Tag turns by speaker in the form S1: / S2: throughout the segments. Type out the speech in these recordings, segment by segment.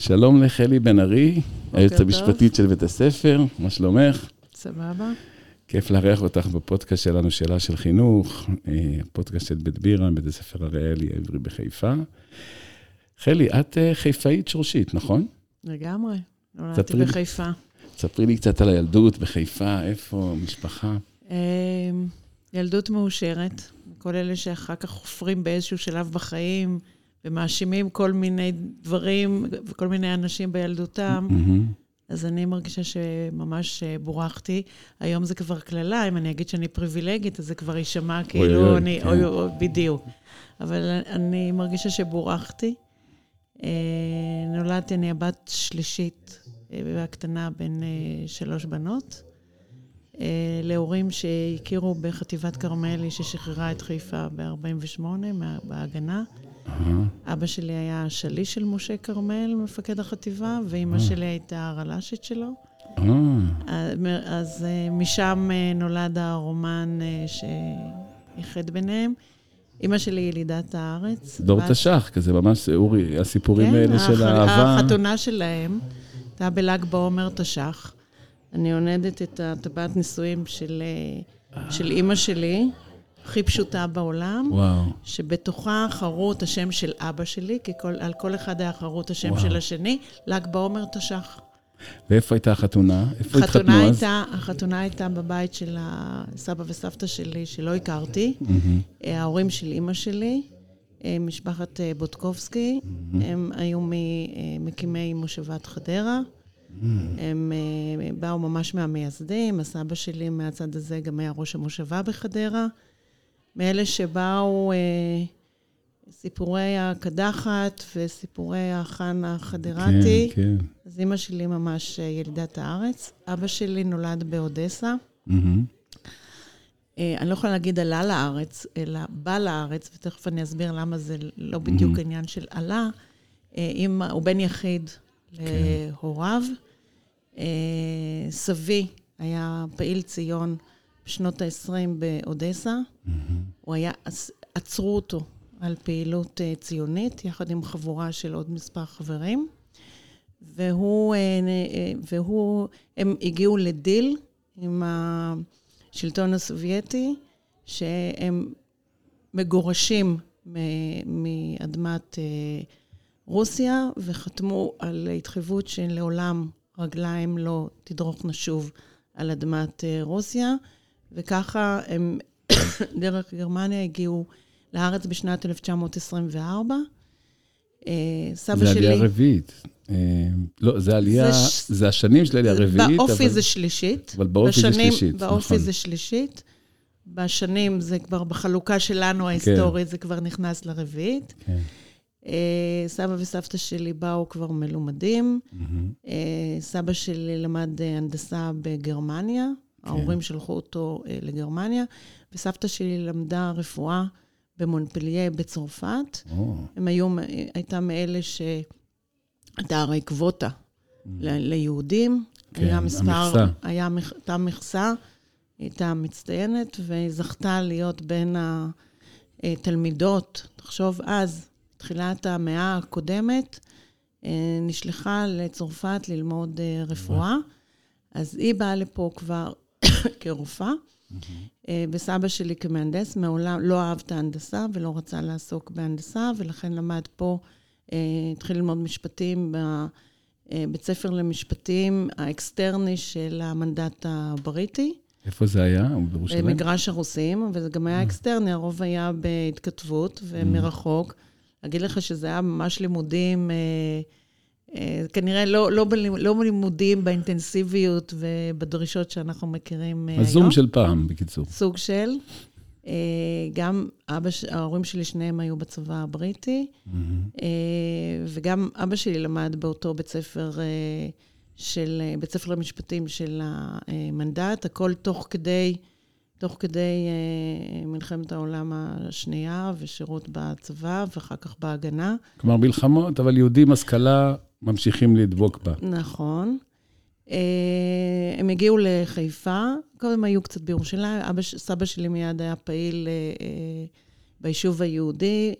S1: שלום לחלי בן ארי, היועצת המשפטית של בית הספר, מה שלומך?
S2: סבבה.
S1: כיף לארח אותך בפודקאסט שלנו, שאלה של חינוך, אה, פודקאסט של בית בירה, בית הספר הריאלי העברי בחיפה. חלי, את אה, חיפאית שורשית, נכון?
S2: לגמרי, נולדתי בחיפה.
S1: ספרי לי קצת על הילדות בחיפה, איפה, משפחה.
S2: אמ, ילדות מאושרת, כל אלה שאחר כך חופרים באיזשהו שלב בחיים ומאשימים כל מיני דברים וכל מיני אנשים בילדותם. אז אני מרגישה שממש אה, בורחתי. היום זה כבר קללה, אם אני אגיד שאני פריבילגית, אז זה כבר יישמע כאילו אוי, אני... כן. אוי, אוי, בדיוק. אבל אני מרגישה שבורחתי. אה, נולדתי, אני הבת שלישית והקטנה אה, בין שלוש בנות. להורים שהכירו בחטיבת כרמלי ששחררה את חיפה ב-48' בהגנה. אבא שלי היה שליש של משה כרמל, מפקד החטיבה, ואימא uh-huh. שלי הייתה הרל"שית שלו. Uh-huh. אז אה, משם אה, נולד הרומן שאיחד ביניהם. אימא שלי ילידת הארץ.
S1: דור. תש"ח, כזה ממש, אורי, הסיפורים כן, האלה. של האהבה.
S2: החתונה שלהם הייתה בל"ג בעומר תש"ח. אני עונדת את הטבעת נישואים של, של אימא שלי. הכי פשוטה בעולם.
S1: וואו.
S2: שבתוכה חרוט השם של אבא שלי, כי כל, על כל אחד היה חרוט השם וואו. של השני, ל"ג בעומר תש"ח.
S1: ואיפה הייתה החתונה? איפה התחתנו אז?
S2: הייתה, החתונה הייתה בבית של הסבא וסבתא שלי, שלא הכרתי. Mm-hmm. ההורים של אימא שלי, אה, משפחת אה, בוטקובסקי, mm-hmm. הם היו ממקימי מושבת חדרה. הם באו ממש מהמייסדים, הסבא שלי מהצד הזה גם היה ראש המושבה בחדרה. מאלה שבאו אה, סיפורי הקדחת וסיפורי החאן החדרתי.
S1: כן, כן.
S2: אז אימא שלי ממש אה, ילידת הארץ. אבא שלי נולד באודסה. Mm-hmm. אני לא יכולה להגיד עלה לארץ, אלא בא לארץ, ותכף אני אסביר למה זה לא בדיוק mm-hmm. עניין של עלה. אה, הוא בן יחיד כן. להוריו. סבי היה פעיל ציון. בשנות ה-20 באודסה. Mm-hmm. הוא היה, עצרו אותו על פעילות uh, ציונית, יחד עם חבורה של עוד מספר חברים. והוא, uh, uh, והוא, הם הגיעו לדיל עם השלטון הסובייטי, שהם מגורשים מאדמת רוסיה, וחתמו על התחייבות שלעולם רגליים לא תדרוכנה שוב על אדמת רוסיה. וככה הם דרך גרמניה הגיעו לארץ בשנת 1924.
S1: אה, סבא שלי... זה עלייה רביעית. אה, לא, זה עלייה, זה. זה השנים של עלייה רביעית.
S2: באופי אבל... זה שלישית.
S1: אבל באופי בשנים, זה שלישית,
S2: באופי נכון. זה שלישית. בשנים זה כבר, בחלוקה שלנו כן. ההיסטורית, כן. זה כבר נכנס לרביעית. כן. אה, סבא וסבתא שלי באו כבר מלומדים. Mm-hmm. סבא שלי למד הנדסה בגרמניה, כן. ההורים שלחו אותו אה, לגרמניה, וסבתא שלי למדה רפואה במונפליה בצרפת. או. הם היו, הייתה מאלה ש... הייתה הרי קווטה mm. ל- ליהודים. כן, היה מספר, המכסה. היה, הייתה מכסה, הייתה מצטיינת, וזכתה להיות בין התלמידות, תחשוב אז, תחילת המאה הקודמת, אה, נשלחה לצרפת ללמוד אה, רפואה. אז היא באה לפה כבר כרופאה, אה, וסבא שלי כמהנדס, מעולם לא אהב את ההנדסה ולא רצה לעסוק בהנדסה, ולכן למד פה, אה, התחיל ללמוד משפטים בבית אה, ספר למשפטים האקסטרני של המנדט הבריטי.
S1: איפה זה היה? בירושלים?
S2: במגרש הרוסים, וזה גם היה אקסטרני, הרוב היה בהתכתבות ומרחוק. אגיד לך שזה היה ממש לימודים... אה, כנראה לא, לא, לא בלימודים, באינטנסיביות ובדרישות שאנחנו מכירים אה, היום.
S1: הזום של פעם, בקיצור.
S2: סוג של. אה, גם אבא, ההורים שלי, שניהם היו בצבא הבריטי, mm-hmm. וגם אבא שלי למד באותו בית ספר של, בית ספר למשפטים של המנדט, הכל תוך כדי, תוך כדי מלחמת העולם השנייה ושירות בצבא, ואחר כך בהגנה.
S1: כלומר, מלחמות, אבל יהודים, השכלה ממשיכים לדבוק בה.
S2: נכון. אה, הם הגיעו לחיפה, קודם היו קצת בירושלים, אבא, סבא שלי מיד היה פעיל אה, אה, ביישוב היהודי.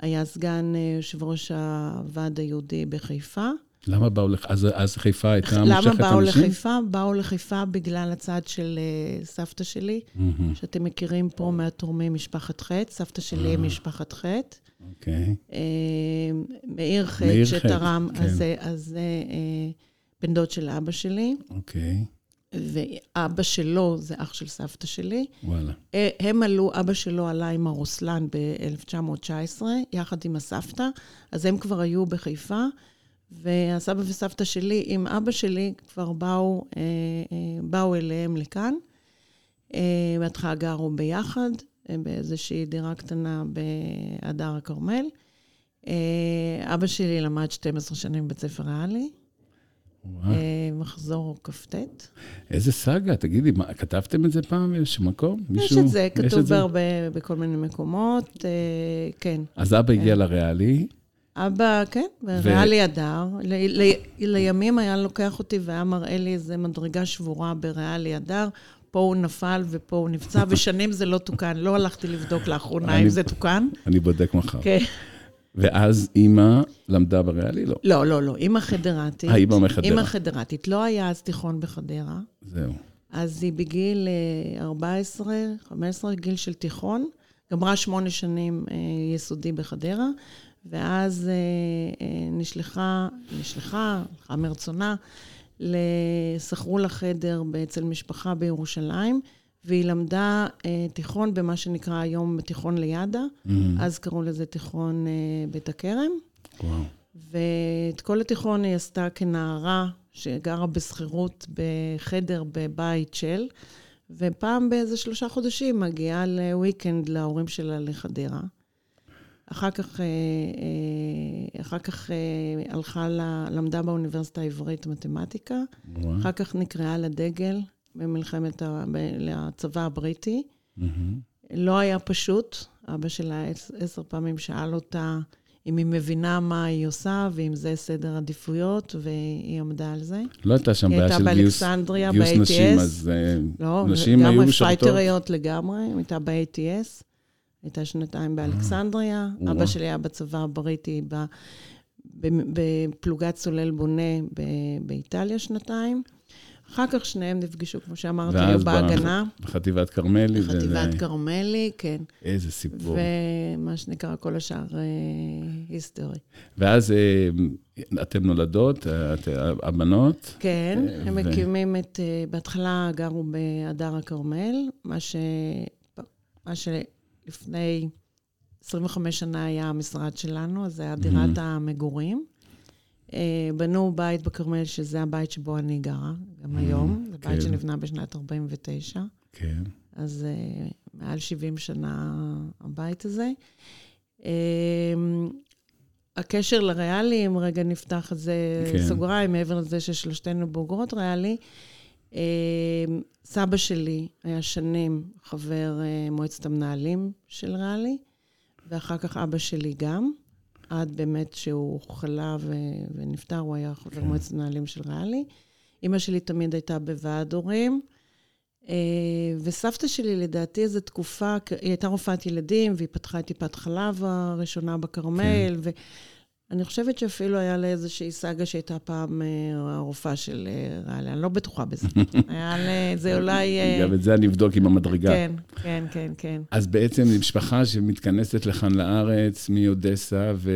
S2: היה סגן יושב ראש הוועד היהודי בחיפה.
S1: למה באו לך, אז, אז חיפה הייתה מושכת אנשים?
S2: למה באו לחיפה? באו לחיפה בגלל הצד של uh, סבתא שלי, mm-hmm. שאתם מכירים פה מהתורמים משפחת חטא, סבתא שלי היא משפחת חטא.
S1: אוקיי.
S2: Uh, מאיר חטא שתרם, כן. אז זה uh, בן דוד של אבא שלי.
S1: אוקיי.
S2: ואבא שלו זה אח של סבתא שלי.
S1: וואלה.
S2: הם עלו, אבא שלו עלה עם הרוסלן ב-1919, יחד עם הסבתא, אז הם כבר היו בחיפה. והסבא וסבתא שלי עם אבא שלי כבר באו, אה, אה, באו אליהם לכאן. אה, בהתחלה גרו ביחד, באיזושהי דירה קטנה בהדר הכרמל. אבא שלי למד 12 שנים בבית ספר ריאלי. מחזור כ"ט.
S1: איזה סאגה, תגידי, מה, כתבתם את זה פעם באיזשהו מקום?
S2: יש מישהו, את זה, כתוב בהרבה, בכל מיני מקומות, כן.
S1: אז אבא
S2: כן.
S1: הגיע לריאלי.
S2: אבא, כן, והיה לי הדר. לימים היה לוקח אותי והיה מראה לי איזה מדרגה שבורה בריאלי הדר. פה הוא נפל ופה הוא נפצע, ושנים זה לא תוקן. לא הלכתי לבדוק לאחרונה אם זה תוקן.
S1: אני בודק מחר.
S2: כן.
S1: ואז אימא למדה בריאלי? לא.
S2: לא, לא, לא. אימא חדרתית.
S1: האימא מחדרה.
S2: אימא חדרתית. לא היה אז תיכון בחדרה.
S1: זהו.
S2: אז היא בגיל 14, אה, 15, גיל של תיכון. גמרה שמונה שנים אה, יסודי בחדרה, ואז אה, אה, נשלחה, נשלחה, הלכה מרצונה, שכרו לה חדר אצל משפחה בירושלים, והיא למדה אה, תיכון במה שנקרא היום תיכון לידה, mm-hmm. אז קראו לזה תיכון אה, בית הכרם.
S1: וואו.
S2: ואת כל התיכון היא עשתה כנערה שגרה בשכירות בחדר בבית של, ופעם באיזה שלושה חודשים מגיעה לוויקנד להורים שלה לחדרה. אחר כך, אה, אה, אחר כך אה, הלכה, למדה באוניברסיטה העברית מתמטיקה. וואו. אחר כך נקראה לדגל במלחמת, לצבא הבריטי. Mm-hmm. לא היה פשוט. אבא שלה עשר פעמים שאל אותה אם היא מבינה מה היא עושה, ואם זה סדר עדיפויות, והיא עמדה על זה.
S1: לא הייתה שם בעיה של גיוס, גיוס נשים, אז
S2: לא, נשים היו משרתות. לא, לגמרי פייטריות לגמרי, הייתה ב-ATS. הייתה שנתיים באלכסנדריה, אבא שלי היה בצבא הבריטי בפלוגת צולל בונה באיטליה שנתיים. אחר כך שניהם נפגשו, כמו שאמרתי, היו בהגנה.
S1: בחטיבת כרמלי.
S2: בחטיבת כרמלי, כן.
S1: איזה סיפור.
S2: ומה שנקרא, כל השאר אה, היסטורי.
S1: ואז אה, אתן נולדות, הבנות.
S2: כן, הם מקימים את... בהתחלה גרו בהדר הכרמל, מה ש... מה ש... לפני 25 שנה היה המשרד שלנו, אז זה היה דירת mm-hmm. המגורים. אה, בנו בית בכרמל, שזה הבית שבו אני גרה, גם mm-hmm. היום. זה כן. בית שנבנה בשנת 49.
S1: כן.
S2: אז uh, מעל 70 שנה הבית הזה. Uh, הקשר לריאלי, אם רגע נפתח את זה כן. סוגריים, מעבר לזה ששלושתנו בוגרות ריאלי, סבא שלי היה שנים חבר אה, מועצת המנהלים של ריאלי, ואחר כך אבא שלי גם, עד באמת שהוא חלה ו- ונפטר, הוא היה חבר כן. מועצת המנהלים של ריאלי. אימא שלי תמיד הייתה בוועד הורים, אה, וסבתא שלי, לדעתי, איזו תקופה, היא הייתה רופאת ילדים, והיא פתחה את טיפת חלב הראשונה בכרמל, כן. אני חושבת שאפילו היה לה איזושהי סאגה שהייתה פעם אה, הרופאה של אה, ריאלי, אני לא בטוחה בזה. היה לה, זה אולי...
S1: אה, גם את זה אני אבדוק עם המדרגה.
S2: כן, כן, כן, כן.
S1: אז בעצם משפחה שמתכנסת לכאן לארץ, מאודסה ו...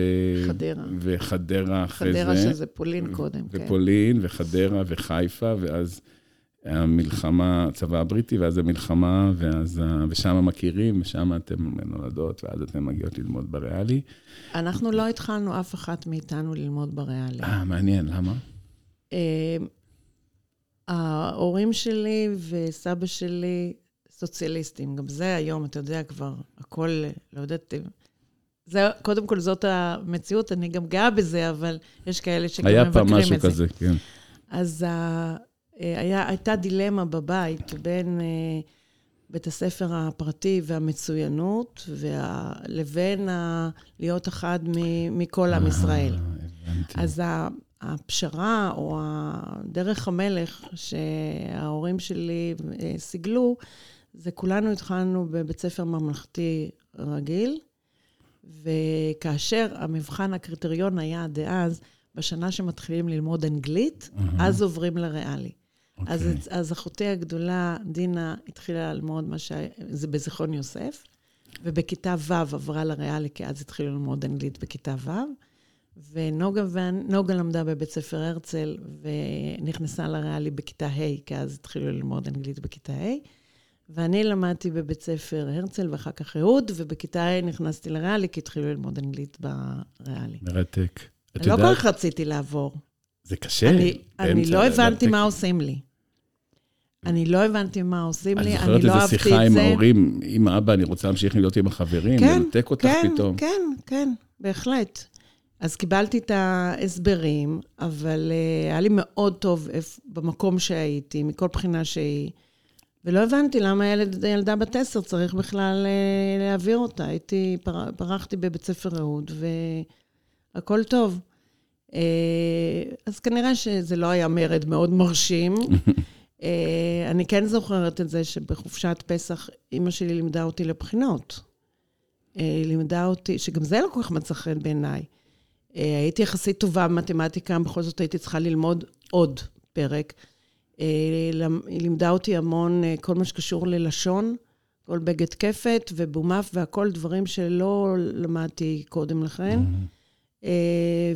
S2: חדרה.
S1: וחדרה אחרי
S2: זה. חדרה שזה פולין קודם,
S1: כן. ופולין, וחדרה, וחיפה, ואז המלחמה, הצבא הבריטי, ואז המלחמה, ואז, ושם מכירים, ושם אתן נולדות, ואז אתן מגיעות ללמוד בריאלי.
S2: אנחנו לא התחלנו אף אחת מאיתנו ללמוד בריאלי.
S1: אה, מעניין, למה?
S2: אה, ההורים שלי וסבא שלי סוציאליסטים. גם זה היום, אתה יודע, כבר הכל, לא יודעת... זה, קודם כל, זאת המציאות, אני גם גאה בזה, אבל יש כאלה שגם מבקרים את זה.
S1: היה פעם משהו כזה, כן.
S2: אז היה, הייתה דילמה בבית בין אה, בית הספר הפרטי והמצוינות, וה, לבין ה, להיות אחד מ, מכל עם ישראל. אז הפשרה או דרך המלך שההורים שלי אה, סיגלו, זה כולנו התחלנו בבית ספר ממלכתי רגיל, וכאשר המבחן, הקריטריון היה דאז, בשנה שמתחילים ללמוד אנגלית, אז עוברים לריאלי. אז,
S1: אוקיי.
S2: אז אחותי הגדולה, דינה, התחילה ללמוד מה ש... זה בזיכרון יוסף, ובכיתה ו' עברה לריאלי, כי אז התחילו ללמוד אנגלית בכיתה ו', ונוגה, ואנ- נוגה למדה בבית ספר הרצל, ונכנסה לריאלי בכיתה ה', כי אז התחילו ללמוד אנגלית בכיתה ה', ואני למדתי בבית ספר הרצל, ואחר כך אהוד, ובכיתה ה' נכנסתי לריאלי, כי התחילו ללמוד אנגלית בריאלי.
S1: מרתק. את
S2: לא כל כך רציתי לעבור.
S1: זה קשה.
S2: אני, אני לא הבנתי מה עושים לי. אני לא הבנתי מה עושים
S1: אני
S2: לי,
S1: זוכרת
S2: אני לא
S1: איזה
S2: אהבתי
S1: שיחה עם
S2: את זה.
S1: ההורים, עם אבא, אני רוצה להמשיך להיות עם החברים,
S2: כן,
S1: לנתק אותך
S2: כן,
S1: פתאום.
S2: כן, כן, בהחלט. אז קיבלתי את ההסברים, אבל uh, היה לי מאוד טוב איפ- במקום שהייתי, מכל בחינה שהיא. ולא הבנתי למה ילד, ילדה בת עשר צריך בכלל uh, להעביר אותה. הייתי, פר, פרחתי בבית ספר אהוד, והכל טוב. Uh, אז כנראה שזה לא היה מרד מאוד מרשים. uh, אני כן זוכרת את זה שבחופשת פסח אימא שלי לימדה אותי לבחינות. היא לימדה אותי, שגם זה לא כל כך מצא חן בעיניי. אה, הייתי יחסית טובה במתמטיקה, בכל זאת הייתי צריכה ללמוד עוד פרק. אה, היא לימדה אותי המון, אה, כל מה שקשור ללשון, כל בגד כפת ובומף והכל דברים שלא למדתי קודם לכן. אה,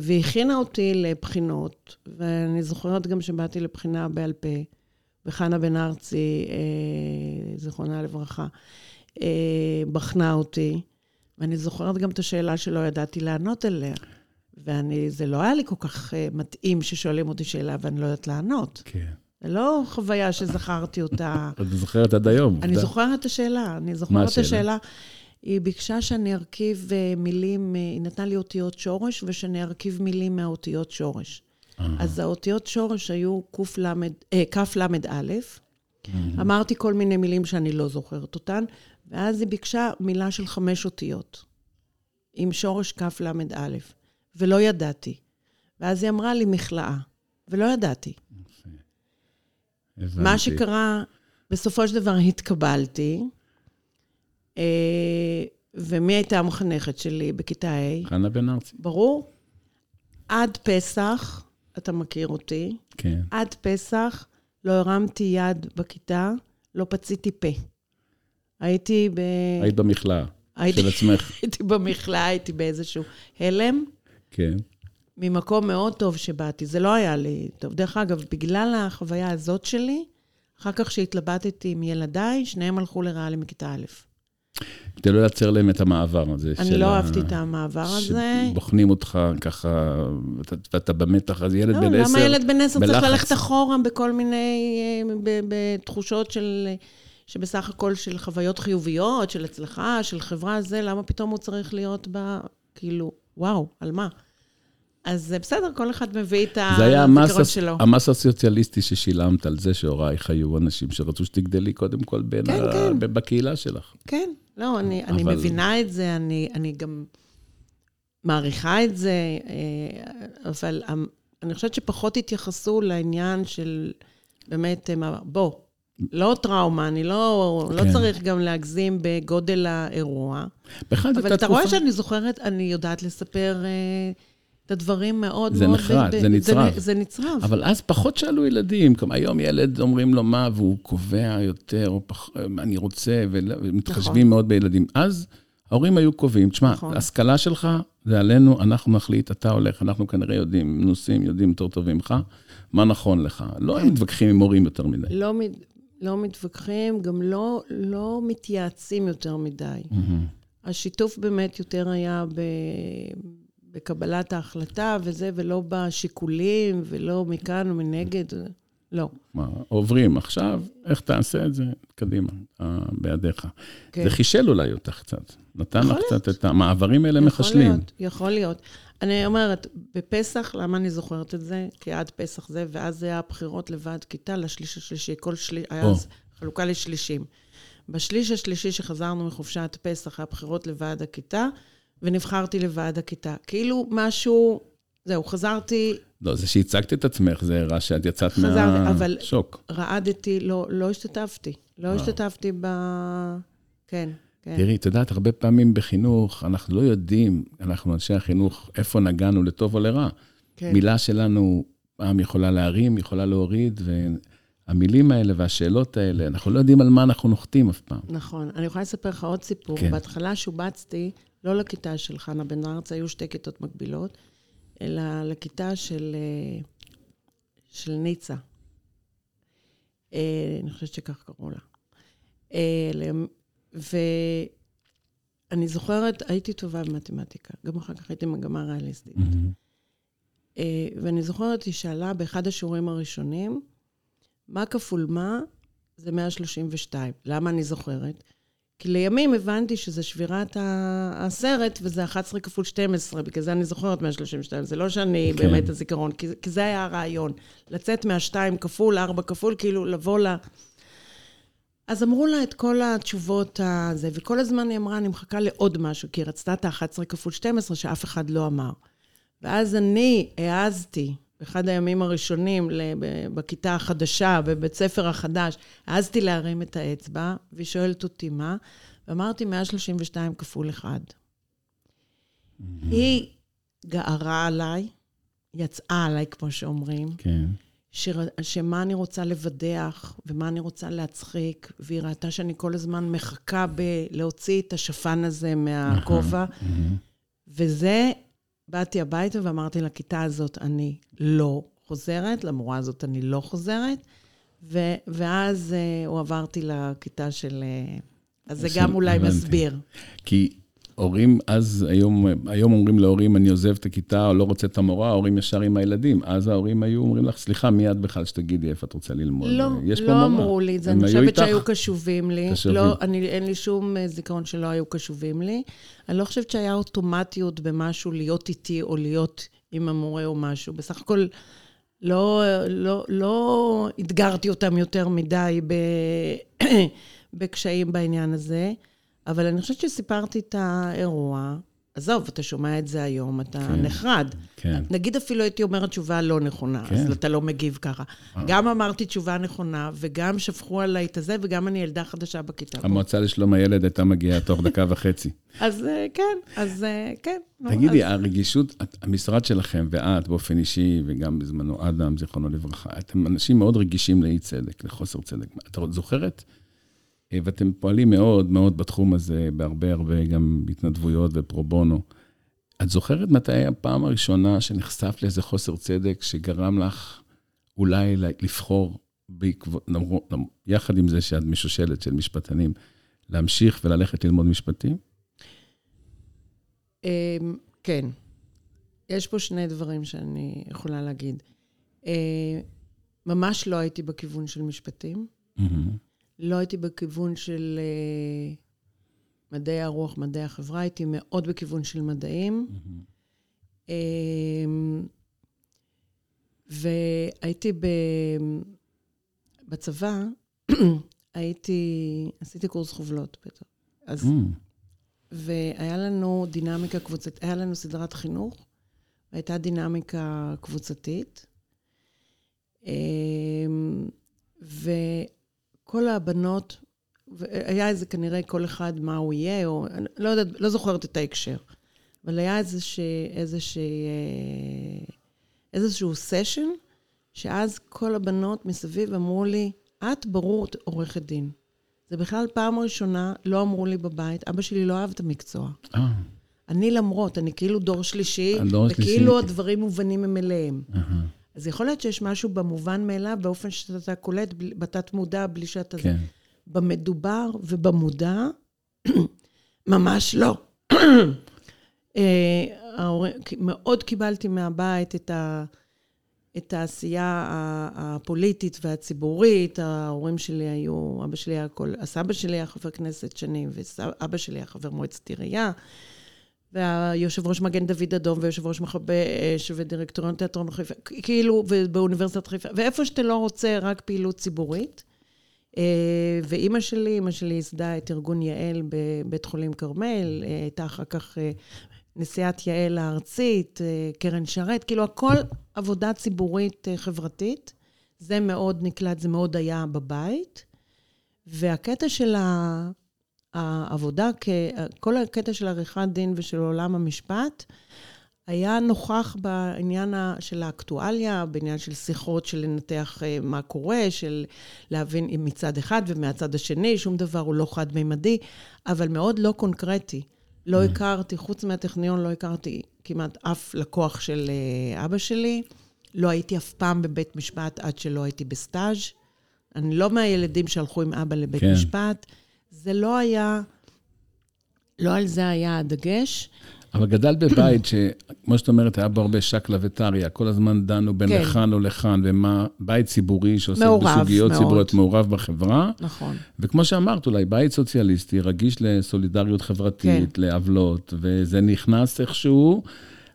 S2: והכינה אותי לבחינות, ואני זוכרת גם שבאתי לבחינה בעל פה, וחנה בן ארצי, אה, זיכרונה לברכה, אה, בחנה אותי, ואני זוכרת גם את השאלה שלא ידעתי לענות עליה. ואני, זה לא היה לי כל כך אה, מתאים ששואלים אותי שאלה ואני לא יודעת לענות.
S1: כן.
S2: זה לא חוויה שזכרתי אותה.
S1: את זוכרת עד היום.
S2: אני. זוכרת את השאלה, אני
S1: מה
S2: זוכרת את
S1: השאלה?
S2: השאלה. היא ביקשה שאני ארכיב אה, מילים, אה, היא נתנה לי אותיות שורש, ושאני ארכיב מילים מהאותיות שורש.
S1: אה,
S2: אז האותיות שורש היו קל"א, אה, כ"ל"א. אמרתי כל מיני מילים שאני לא זוכרת אותן, ואז היא ביקשה מילה של חמש אותיות, עם שורש כ"ל"א, ולא ידעתי. ואז היא אמרה לי מכלאה, ולא ידעתי.
S1: הבנתי.
S2: מה שקרה, בסופו של דבר התקבלתי, ומי הייתה המחנכת שלי בכיתה ה'?
S1: חנה בן ארצי.
S2: ברור. עד פסח, אתה מכיר אותי,
S1: כן.
S2: עד פסח לא הרמתי יד בכיתה, לא פציתי פה. הייתי ב...
S1: היית במכלאה
S2: הייתי-
S1: של עצמך.
S2: הייתי במכלאה, הייתי באיזשהו הלם,
S1: כן.
S2: ממקום מאוד טוב שבאתי. זה לא היה לי טוב. דרך אגב, בגלל החוויה הזאת שלי, אחר כך שהתלבטתי עם ילדיי, שניהם הלכו לריאלי מכיתה א'.
S1: כדי לא לייצר להם את המעבר הזה.
S2: אני לא אהבתי את המעבר הזה.
S1: שבוחנים אותך ככה, ואתה- במתח, אז ילד
S2: לא,
S1: בן עשר,
S2: למה ילד בן עשר צריך
S1: בלחץ.
S2: ללכת אחורה בכל מיני, אה, בתחושות של, שבסך הכל של חוויות חיוביות, של הצלחה, של חברה, זה, למה פתאום הוא צריך להיות ב... כאילו, וואו, על מה? אז בסדר, כל אחד מביא את
S1: זה היה המס,
S2: הזיכרון שלו.
S1: המס הסוציאליסטי ששילמת על זה שהורייך היו אנשים שרצו שתגדלי קודם כל בין
S2: כן,
S1: ה...
S2: כן.
S1: בקהילה שלך.
S2: כן, לא, אני, אני
S1: אבל-
S2: מבינה את זה, אני, אני גם מעריכה את זה, אה, אבל אני חושבת שפחות התייחסו לעניין של באמת, אה, בוא, לא טראומה, אני לא, לא
S1: כן.
S2: צריך גם להגזים בגודל האירוע,
S1: בכלל,
S2: אבל אתה רואה שאני זוכרת, אני יודעת לספר אה, את הדברים מאוד
S1: זה
S2: מאוד...
S1: נחרט,
S2: ב-
S1: זה נצרב.
S2: זה, זה נצרב.
S1: אבל אז פחות שאלו ילדים, כלומר, היום ילד אומרים לו מה, והוא קובע יותר, או פח... אני רוצה, ומתחשבים
S2: נכון.
S1: מאוד בילדים. אז ההורים היו קובעים, תשמע,
S2: נכון.
S1: ההשכלה שלך, זה עלינו, אנחנו נחליט, אתה הולך, אנחנו כנראה יודעים, מנוסים, יודעים יותר טוב ממך, מה נכון לך. לא הם מתווכחים עם הורים יותר מדי.
S2: לא, לא מתווכחים, גם לא, לא מתייעצים יותר מדי. השיתוף באמת יותר היה ב... בקבלת ההחלטה וזה, ולא בשיקולים, ולא מכאן ומנגד. לא.
S1: מה, עוברים עכשיו, איך תעשה את זה? קדימה, אה, בידיך.
S2: כן.
S1: זה חישל אולי אותך קצת. נתן לך
S2: יכול
S1: קצת את המעברים האלה
S2: יכול
S1: מחשלים.
S2: להיות, יכול להיות. אני אומרת, בפסח, למה אני זוכרת את זה? כי עד פסח זה, ואז זה היה הבחירות לוועד כיתה לשליש השלישי. כל שליש, היה. אז חלוקה לשלישים. בשליש השלישי שחזרנו מחופשת פסח, היה בחירות לוועד הכיתה, ונבחרתי לוועד הכיתה. כאילו משהו, זהו, חזרתי,
S1: לא, זה שהצגת את עצמך, זה הראה שאת יצאת
S2: חזרתי, אבל-
S1: מהשוק.
S2: רעדתי, לא, לא השתתפתי. לא
S1: וואו.
S2: השתתפתי ב... כן, כן.
S1: תראי, את יודעת, הרבה פעמים בחינוך, אנחנו לא יודעים, אנחנו אנשי החינוך, איפה נגענו, לטוב או לרע.
S2: כן.
S1: מילה שלנו פעם יכולה להרים, יכולה להוריד, והמילים האלה והשאלות האלה, אנחנו לא יודעים על מה אנחנו נוחתים אף פעם.
S2: נכון. אני יכולה לספר לך עוד סיפור.
S1: כן.
S2: בהתחלה שובצתי, לא לכיתה של חנה בן ארץ, היו שתי כיתות מקבילות, אלא לכיתה של, אה, של ניצה. אה, אני חושבת שכך קראו לה. אה, ואני זוכרת, הייתי טובה במתמטיקה, גם אחר כך הייתי מגמה ריאליסטית. אה, ואני זוכרת, היא שאלה באחד השיעורים הראשונים, מה כפול מה זה 132. למה אני זוכרת? כי לימים הבנתי שזה שבירת הסרט, וזה 11 כפול 12, בגלל זה אני זוכרת 132. זה לא שאני
S1: כן.
S2: באמת הזיכרון, כי, כי זה היה הרעיון. לצאת מהשתיים כפול, ארבע כפול, כאילו לבוא ל... אז אמרו לה את כל התשובות הזה, וכל הזמן היא אמרה, אני מחכה לעוד משהו, כי היא רצתה את ה-11 כפול 12 שאף אחד לא אמר. ואז אני העזתי, באחד הימים הראשונים בכיתה החדשה, בבית ספר החדש, העזתי להרים את האצבע, והיא שואלת אותי מה, ואמרתי 132 כפול 1. היא גערה עליי, יצאה עליי, כמו שאומרים,
S1: כן.
S2: שר, שמה אני רוצה לבדח ומה אני רוצה להצחיק, והיא ראתה שאני כל הזמן מחכה בלהוציא את השפן הזה מהכובע. וזה, באתי הביתה ואמרתי לכיתה הזאת, אני לא חוזרת, למורה הזאת אני לא חוזרת, ו, ואז uh, הועברתי לכיתה של... Uh, אז זה גם אולי
S1: הבנתי.
S2: מסביר.
S1: כי הורים, אז היום, היום אומרים להורים, אני עוזב את הכיתה או לא רוצה את המורה, ההורים ישר עם הילדים. אז ההורים היו אומרים לך, סליחה, מיד בכלל שתגידי איפה את רוצה ללמוד.
S2: לא,
S1: יש פה
S2: לא
S1: מורה.
S2: אמרו לי את זה, אני חושבת. שהיו קשובים לי.
S1: קשובים.
S2: לא, אני, אין לי שום אה, זיכרון שלא היו קשובים לי. אני לא חושבת שהיה אוטומטיות במשהו להיות איתי או להיות עם המורה או משהו. בסך הכל, לא, לא, לא אתגרתי אותם יותר מדי ב, בקשיים בעניין הזה, אבל אני חושבת שסיפרתי את האירוע. עזוב, אתה שומע את זה היום, אתה
S1: כן.
S2: נחרד.
S1: כן.
S2: נגיד אפילו הייתי אומרת תשובה לא נכונה,
S1: כן.
S2: אז אתה לא מגיב ככה. גם אמרתי תשובה נכונה, וגם שפכו עליי את הזה, וגם אני ילדה חדשה בכיתה.
S1: המועצה לשלום הילד הייתה מגיעה תוך דקה וחצי.
S2: אז אה, כן, אז אה, כן.
S1: תגידי,
S2: אז-
S1: הרגישות, המשרד שלכם, ואת באופן אישי, וגם בזמנו אדם, זיכרונו לברכה, אתם אנשים מאוד רגישים לאי צדק, לחוסר צדק. את זוכרת? אה, ואתם פועלים מאוד מאוד בתחום הזה, בהרבה הרבה גם התנדבויות ופרו בונו. את זוכרת מתי הפעם הראשונה שנחשף לאיזה חוסר צדק שגרם לך אולי לבחור בעקבות, יחד עם זה שאת משושלת של משפטנים, להמשיך וללכת ללמוד משפטים?
S2: אה, כן. יש פה שני דברים שאני יכולה להגיד. אה, ממש לא הייתי בכיוון של משפטים.
S1: מהמם.
S2: לא הייתי בכיוון של אה, מדעי הרוח, מדעי החברה, הייתי מאוד בכיוון של מדעים. אמ, והייתי ב... בצבא, הייתי, עשיתי קורס חובלות בטח. אז,
S1: מהמם.
S2: והיה לנו דינמיקה קבוצתית, היה לנו סדרת חינוך, והייתה דינמיקה קבוצתית. אמ, וכל הבנות, היה איזה כנראה כל אחד מה הוא יהיה, או לא יודעת, לא זוכרת את ההקשר. אבל היה איזשה, איזשה, אה, איזשהו סשן, שאז כל הבנות מסביב אמרו לי, את ברור עורכת דין. זה בכלל פעם ראשונה, לא אמרו לי בבית, אבא שלי לא אהב את המקצוע.
S1: אה,
S2: אני למרות, אני כאילו דור שלישי. וכאילו הדברים מובנים הם אליהם.
S1: אהה,
S2: אז יכול להיות שיש משהו במובן מאליו, באופן שאתה קולט בתת מודע, בלי שאתה...
S1: כן.
S2: במדובר ובמודע, ממש לא. אה, מאוד קיבלתי מהבית את, ה, את העשייה הפוליטית והציבורית. ההורים שלי היו, אבא שלי היה כל, הסבא שלי היה חבר כנסת שנים, ואבא שלי היה חבר מועצת עירייה. והיושב ראש מגן דוד אדום, ויושב ראש מכבי אש, ודירקטוריון תיאטרון חיפה, כאילו, ובאוניברסיטת חיפה, ואיפה שאתה לא רוצה, רק פעילות ציבורית. אה, ואימא שלי, אימא שלי ייסדה את ארגון יעל בבית חולים כרמל, אה, הייתה אחר כך אה, נשיאת יעל הארצית, אה, קרן שרת, כאילו הכל עבודה ציבורית אה, חברתית. זה מאוד נקלט, זה מאוד היה בבית. והקטע של ה... העבודה, כל הקטע של עריכת דין ושל עולם המשפט, היה נוכח בעניין של האקטואליה, בעניין של שיחות, של לנתח אה, מה קורה, של להבין מצד אחד ומהצד השני, שום דבר הוא לא חד-מימדי, אבל מאוד לא קונקרטי. לא mm. הכרתי, חוץ מהטכניון, לא הכרתי כמעט אף לקוח של אה, אבא שלי. לא הייתי אף פעם בבית משפט עד שלא הייתי בסטאז'. אני לא מהילדים שהלכו עם אבא לבית כן. משפט. זה לא היה, לא על זה היה הדגש.
S1: אבל גדלת בבית שכמו שאת אומרת, היה בו הרבה שקלא וטריא, כל הזמן דנו בין כן. לכאן או לכאן, ומה, בית ציבורי שעוסק מעורב, בסוגיות מאוד. ציבוריות, מעורב בחברה.
S2: נכון.
S1: וכמו שאמרת, אולי בית סוציאליסטי, רגיש לסולידריות חברתית, כן. לעוולות, וזה נכנס איכשהו.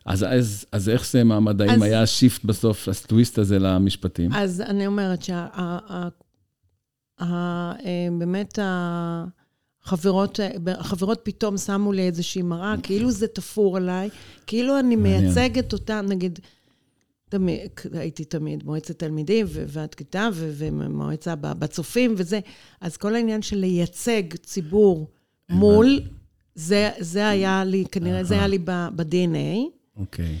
S1: אז, אז, אז איך זה מעמד, האם היה השיפט בסוף, הטוויסט הזה למשפטים?
S2: אז אני אומרת שבאמת, החברות, החברות פתאום שמו לי איזושהי מראה, כאילו זה תפור עליי, כאילו אני מייצגת אותם, נגיד, תמיד, הייתי תמיד מועצת תלמידים ועד כיתה ומועצה בצופים וזה, אז כל העניין של לייצג ציבור מול, זה, זה היה לי, כנראה, זה היה לי ב-DNA.
S1: אוקיי.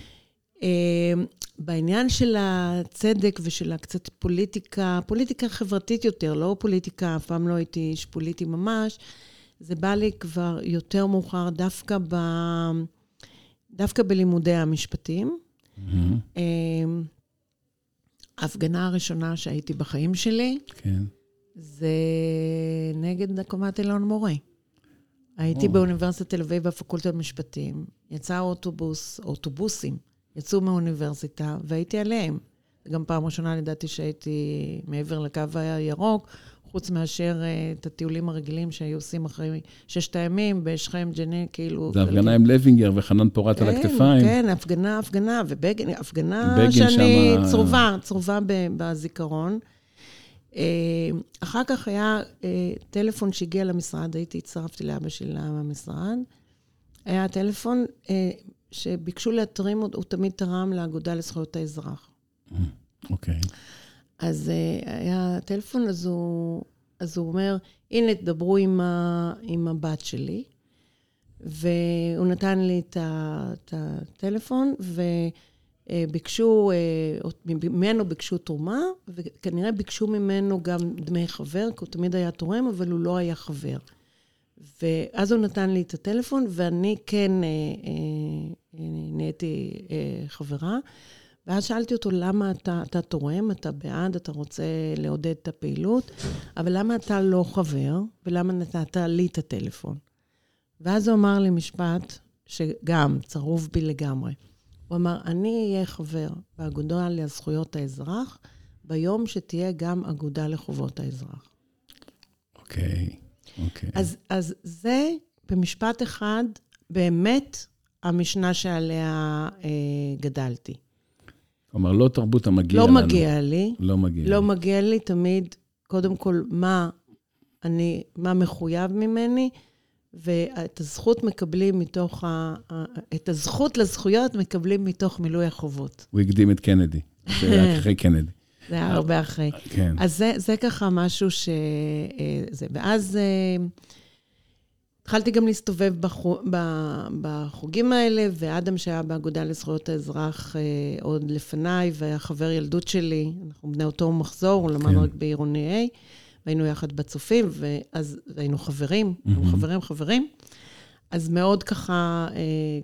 S2: אמ, בעניין של הצדק ושל הקצת פוליטיקה, פוליטיקה חברתית יותר, לא פוליטיקה, אף פעם לא הייתי איש פוליטי ממש, זה בא לי כבר יותר מאוחר, דווקא, ב, דווקא בלימודי המשפטים. Mm-hmm. ההפגנה הראשונה שהייתי בחיים שלי,
S1: כן.
S2: זה נגד הקומת אלון מורה. הייתי באוניברסיטת תל אביב בפקולטה למשפטים, יצא אוטובוס, אוטובוסים, יצאו מהאוניברסיטה, והייתי עליהם. גם פעם ראשונה לדעתי שהייתי מעבר לקו הירוק, חוץ מאשר uh, את הטיולים הרגילים שהיו עושים אחרי ששת הימים, בשכם, ג'ני, כאילו...
S1: זה הפגנה עם לוינגר וחנן פורט כן, על הכתפיים.
S2: כן, הפגנה, הפגנה, ובגין, הפגנה שאני. צרובה, צרובה בזיכרון. אה, אחר כך היה אה, טלפון שהגיע למשרד, הייתי, הצטרפתי לאבא שלי למשרד. היה טלפון אה, שביקשו להתרים, הוא תמיד תרם לאגודה לזכויות האזרח.
S1: אוקיי. Okay.
S2: אז היה טלפון, אז הוא, אז הוא אומר, הנה, תדברו עם, ה, עם הבת שלי. והוא נתן לי את הטלפון, ו... אה, אה, ממנו ביקשו תרומה, וכנראה ביקשו ממנו גם דמי חבר, כי הוא תמיד היה תורם, אבל הוא לא היה חבר. ואז הוא נתן לי את הטלפון, ואני כן אה, נהייתי חברה. ואז שאלתי אותו, למה אתה, אתה תורם, אתה בעד, אתה רוצה לעודד את הפעילות, אבל למה אתה לא חבר, ולמה נתת לי את הטלפון? ואז הוא אמר לי משפט שגם צרוב בי לגמרי. הוא אמר, אני אהיה חבר באגודה לזכויות האזרח, ביום שתהיה גם אגודה לחובות האזרח.
S1: אוקיי, okay, אוקיי. Okay.
S2: אז, אז זה, במשפט אחד, באמת המשנה שעליה אה, גדלתי.
S1: כלומר, לא תרבות המגיע
S2: לא
S1: לנו.
S2: לא מגיע לי.
S1: לא מגיע
S2: לא לי. מגיע לי תמיד, קודם כל, מה אני, מה מחויב ממני, ואת הזכות מקבלים מתוך ה... את הזכות לזכויות מקבלים מתוך מילוי החובות.
S1: הוא הקדים את קנדי, זה היה אחרי קנדי.
S2: זה היה הרבה אחרי.
S1: כן.
S2: אז זה, זה ככה משהו ש... אה, זה. ואז אה, התחלתי גם להסתובב בחוג, בחוגים האלה, ואדם שהיה באגודה לזכויות האזרח אה, עוד לפניי, והיה חבר ילדות שלי, אנחנו בני אותו מחזור, הוא למד כן. רק בעירוני A. והיינו יחד בצופים, ואז היינו חברים, mm-hmm. חברים, חברים. אז מאוד ככה, אה,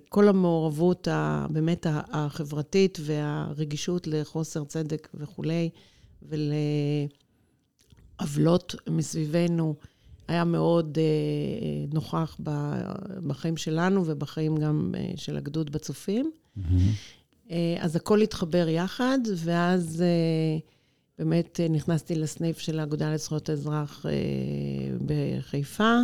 S2: כל המעורבות באמת החברתית והרגישות לחוסר צדק וכולי, ולעוולות מסביבנו, היה מאוד אה, נוכח בחיים שלנו ובחיים גם אה, של הגדוד בצופים. Mm-hmm. אז הכל התחבר יחד, ואז... באמת אה, נכנסתי לסניף של האגודה לזכויות האזרח אה, בחיפה.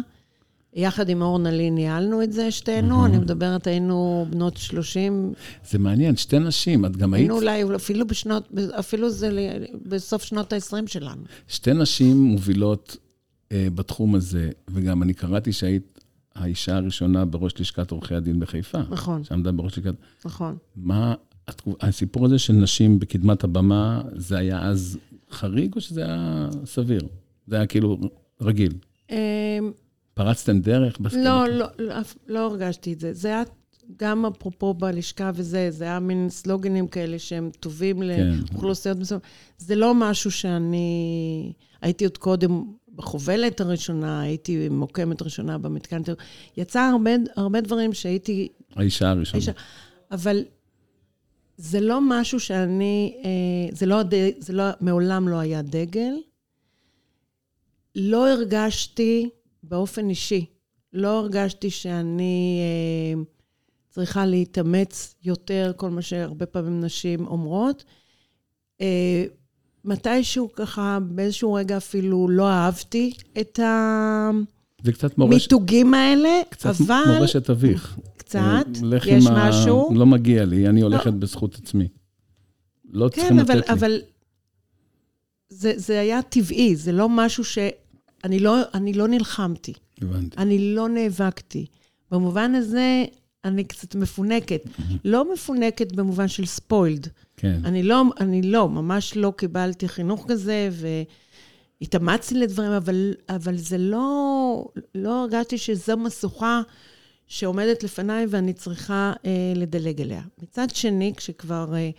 S2: יחד עם אורנה לי ניהלנו את זה, שתינו. Mm-hmm. אני מדברת, היינו בנות 30.
S1: זה מעניין, שתי נשים, את גם היית...
S2: היינו אולי, אפילו בשנות, אפילו זה בסוף שנות ה-20 שלנו.
S1: שתי נשים מובילות אה, בתחום הזה, וגם אני קראתי שהיית האישה הראשונה בראש לשכת עורכי הדין בחיפה.
S2: נכון.
S1: שעמדה בראש לשכת...
S2: נכון.
S1: מה הסיפור הזה של נשים בקדמת הבמה, זה היה אז חריג או שזה היה סביר? זה היה כאילו רגיל? אמ, פרצתם דרך?
S2: לא, לא, לא, לא הרגשתי את זה. זה היה גם אפרופו בלשכה וזה, זה היה מין סלוגנים כאלה שהם טובים כן. לאוכלוסיות מסוימות. זה לא משהו שאני... הייתי עוד קודם בחובלת הראשונה, הייתי מוקמת ראשונה במתקן. יצא הרבה, הרבה דברים שהייתי...
S1: האישה הראשונה. האישה,
S2: אבל זה לא משהו שאני... אה, זה לא, זה לא, מעולם לא היה דגל. לא הרגשתי באופן אישי, לא הרגשתי שאני אה, צריכה להתאמץ יותר, כל מה שהרבה פעמים נשים אומרות. אה, מתישהו ככה, באיזשהו רגע אפילו לא אהבתי את המיתוגים האלה,
S1: קצת אבל... קצת מורשת אביך.
S2: קצת, יש משהו.
S1: לא מגיע לי, אני הולכת לא. בזכות עצמי. לא כן, צריכים אבל, לתת לי. כן, אבל
S2: זה, זה היה טבעי, זה לא משהו ש... אני לא, אני לא נלחמתי.
S1: הבנתי.
S2: אני לא נאבקתי. במובן הזה, אני קצת מפונקת. לא מפונקת במובן של ספוילד.
S1: כן.
S2: אני לא, אני לא, ממש לא קיבלתי חינוך כזה, והתאמצתי לדברים, אבל, אבל זה לא, לא הרגשתי שזו משוכה שעומדת לפניי ואני צריכה אה, לדלג אליה. מצד שני, כשכבר אה,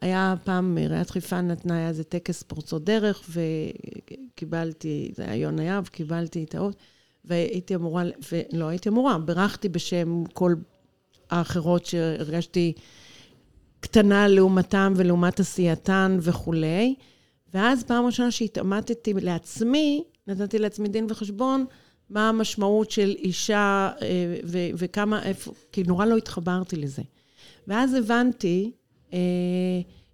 S2: היה פעם, עיריית חיפה נתנה, היה איזה טקס פורצות דרך, וקיבלתי, זה היה יונה יהב, קיבלתי את האות, והייתי אמורה, ולא הייתי אמורה, בירכתי בשם כל האחרות שהרגשתי קטנה לעומתם ולעומת עשייתן וכולי. ואז פעם ראשונה שהתעמתתי לעצמי, נתתי לעצמי דין וחשבון, מה המשמעות של אישה אה, ו- וכמה, איפה, כי נורא לא התחברתי לזה. ואז הבנתי אה,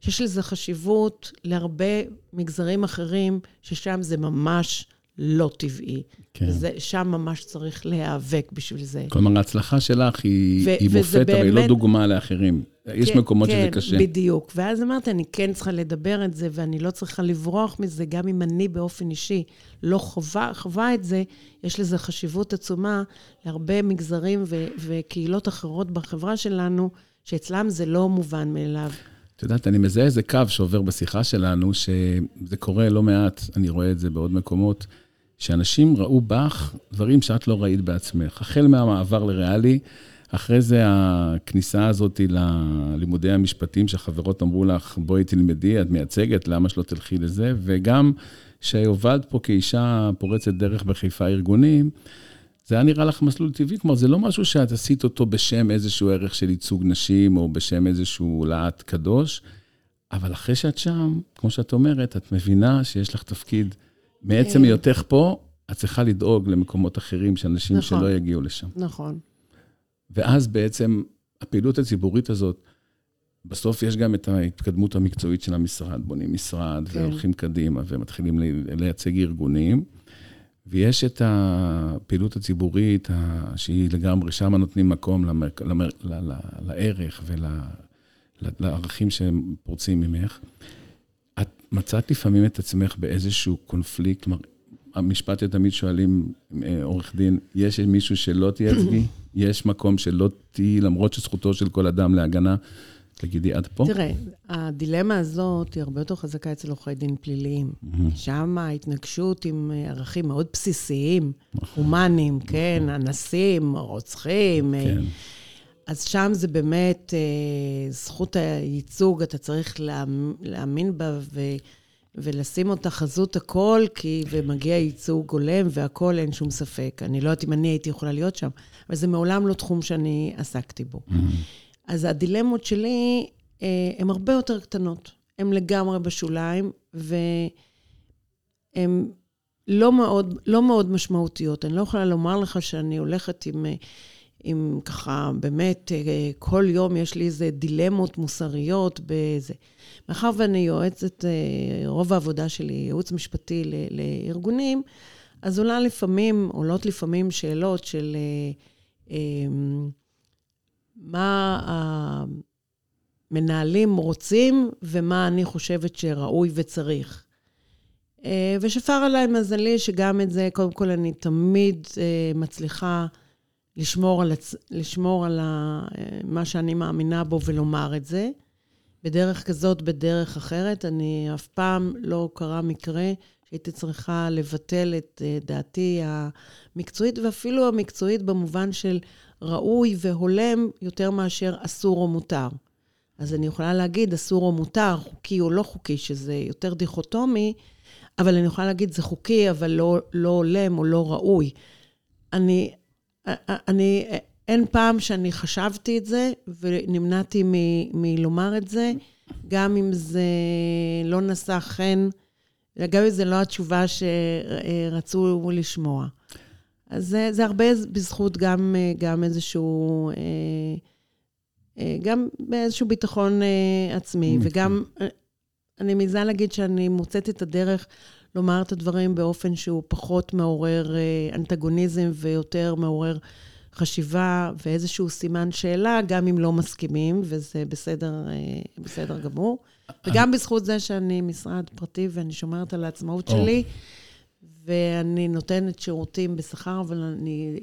S2: שיש לזה חשיבות להרבה מגזרים אחרים, ששם זה ממש לא טבעי. כן. זה, שם ממש צריך להיאבק בשביל זה.
S1: כלומר, ההצלחה שלך היא, היא מופת, באמת... אבל היא לא דוגמה לאחרים. יש כן, מקומות כן, שזה קשה.
S2: כן, בדיוק. ואז אמרתי, אני כן צריכה לדבר את זה, ואני לא צריכה לברוח מזה, גם אם אני באופן אישי לא חווה, חווה את זה, יש לזה חשיבות עצומה להרבה מגזרים ו- וקהילות אחרות בחברה שלנו, שאצלם זה לא מובן מאליו.
S1: את יודעת, אני מזהה איזה קו שעובר בשיחה שלנו, שזה קורה לא מעט, אני רואה את זה בעוד מקומות. שאנשים ראו בך דברים שאת לא ראית בעצמך. החל מהמעבר לריאלי, אחרי זה הכניסה הזאת ללימודי המשפטים, שהחברות אמרו לך, בואי תלמדי, את מייצגת, למה שלא תלכי לזה? וגם שהובלת פה כאישה פורצת דרך בחיפה ארגונים, זה היה נראה לך מסלול טבעי, כלומר, זה לא משהו שאת עשית אותו בשם איזשהו ערך של ייצוג נשים, או בשם איזשהו להט קדוש, אבל אחרי שאת שם, כמו שאת אומרת, את מבינה שיש לך תפקיד מעצם אה. היותך פה, את צריכה לדאוג למקומות אחרים, שאנשים נכון, שלא יגיעו לשם.
S2: נכון.
S1: ואז בעצם הפעילות הציבורית הזאת, בסוף יש גם את ההתקדמות המקצועית של המשרד. בונים משרד כן. והולכים קדימה ומתחילים לייצג ארגונים. ויש את הפעילות הציבורית, שהיא לגמרי, שם נותנים מקום למר, למר, ל, ל, לערך ולערכים שהם פורצים ממך. מצאת לפעמים את עצמך באיזשהו קונפליקט? כלומר, המשפט שתמיד שואלים אה, עורך דין, יש מישהו שלא תייצגי? יש מקום שלא תהיי, למרות שזכותו של כל אדם להגנה? תגידי, עד פה?
S2: תראה, הדילמה הזאת היא הרבה יותר חזקה אצל עורכי דין פליליים. שם ההתנגשות עם אה, ערכים מאוד בסיסיים, נכון. הומניים, כן, נכון. אנסים, רוצחים. אה, כן. אז שם זה באמת אה, זכות הייצוג, אתה צריך להאמין בה ו, ולשים אותה חזות הכל, כי ומגיע ייצוג הולם והכל, אין שום ספק. אני לא יודעת אם אני הייתי יכולה להיות שם, אבל זה מעולם לא תחום שאני עסקתי בו. Mm-hmm. אז הדילמות שלי אה, הן הרבה יותר קטנות. הן לגמרי בשוליים, והן לא מאוד, לא מאוד משמעותיות. אני לא יכולה לומר לך שאני הולכת עם... אה, עם ככה, באמת, אה, כל יום יש לי איזה דילמות מוסריות בזה. מאחר ואני יועצת, אה, רוב העבודה שלי, ייעוץ משפטי לארגונים, אז עולה לפעמים, עולות לפעמים שאלות של אה, מה המנהלים רוצים ומה אני חושבת שראוי וצריך. ושפר עליי מזלי שגם את זה, קודם כל, אני תמיד מצליחה לשמור על, הצ... לשמור על ה... מה שאני מאמינה בו ולומר את זה. בדרך כזאת, בדרך אחרת. אני אף פעם לא קרה מקרה שהייתי צריכה לבטל את אה, דעתי המקצועית, ואפילו המקצועית במובן של ראוי והולם יותר מאשר אסור או מותר. אז אני יכולה להגיד אסור או מותר, חוקי או לא חוקי, שזה יותר דיכוטומי, אבל אני יכולה להגיד זה חוקי, אבל לא, לא הולם או לא ראוי. אני, אני, אין פעם שאני חשבתי את זה ונמנעתי מ, מלומר את זה, גם אם זה לא נשא חן, גם אם זו לא התשובה שרצו לשמוע. אז זה, זה הרבה בזכות גם, גם איזשהו, גם באיזשהו ביטחון עצמי, וגם אני מעיזה להגיד שאני מוצאת את הדרך לומר את הדברים באופן שהוא פחות מעורר אנטגוניזם ויותר מעורר חשיבה ואיזשהו סימן שאלה, גם אם לא מסכימים, וזה בסדר, בסדר גמור. וגם בזכות זה שאני משרד פרטי ואני שומרת על העצמאות שלי, ואני נותנת שירותים בשכר, אבל אני...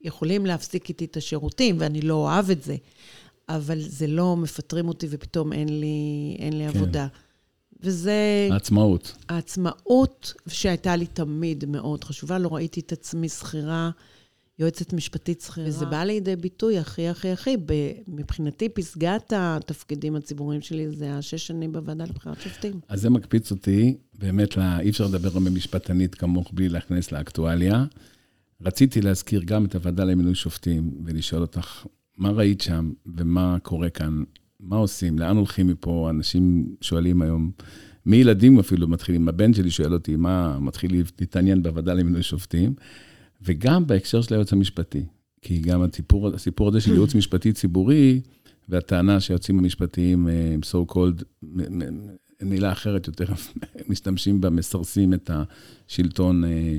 S2: יכולים להפסיק איתי את השירותים, ואני לא אוהב את זה, אבל זה לא מפטרים אותי ופתאום אין לי, אין לי כן. עבודה. וזה...
S1: העצמאות.
S2: העצמאות שהייתה לי תמיד מאוד חשובה. לא ראיתי את עצמי שכירה, יועצת משפטית שכירה. וזה בא לידי ביטוי הכי הכי הכי. מבחינתי, פסגת התפקידים הציבוריים שלי זה השש שנים בוועדה לבחירת שופטים.
S1: אז זה מקפיץ אותי, באמת, לה, אי אפשר לדבר במשפטנית כמוך בלי להכנס לאקטואליה. רציתי להזכיר גם את הוועדה למינוי שופטים ולשאול אותך, מה ראית שם ומה קורה כאן מה עושים? לאן הולכים מפה? אנשים שואלים היום, מילדים אפילו מתחילים, הבן שלי שואל אותי, מה, מתחיל להתעניין בוועדה למינוי שופטים, וגם בהקשר של היועץ המשפטי. כי גם הסיפור, הסיפור הזה של ייעוץ משפטי ציבורי, והטענה שהיועצים המשפטיים, אה, so called, מילה אחרת יותר, משתמשים בה, מסרסים את השלטון אה,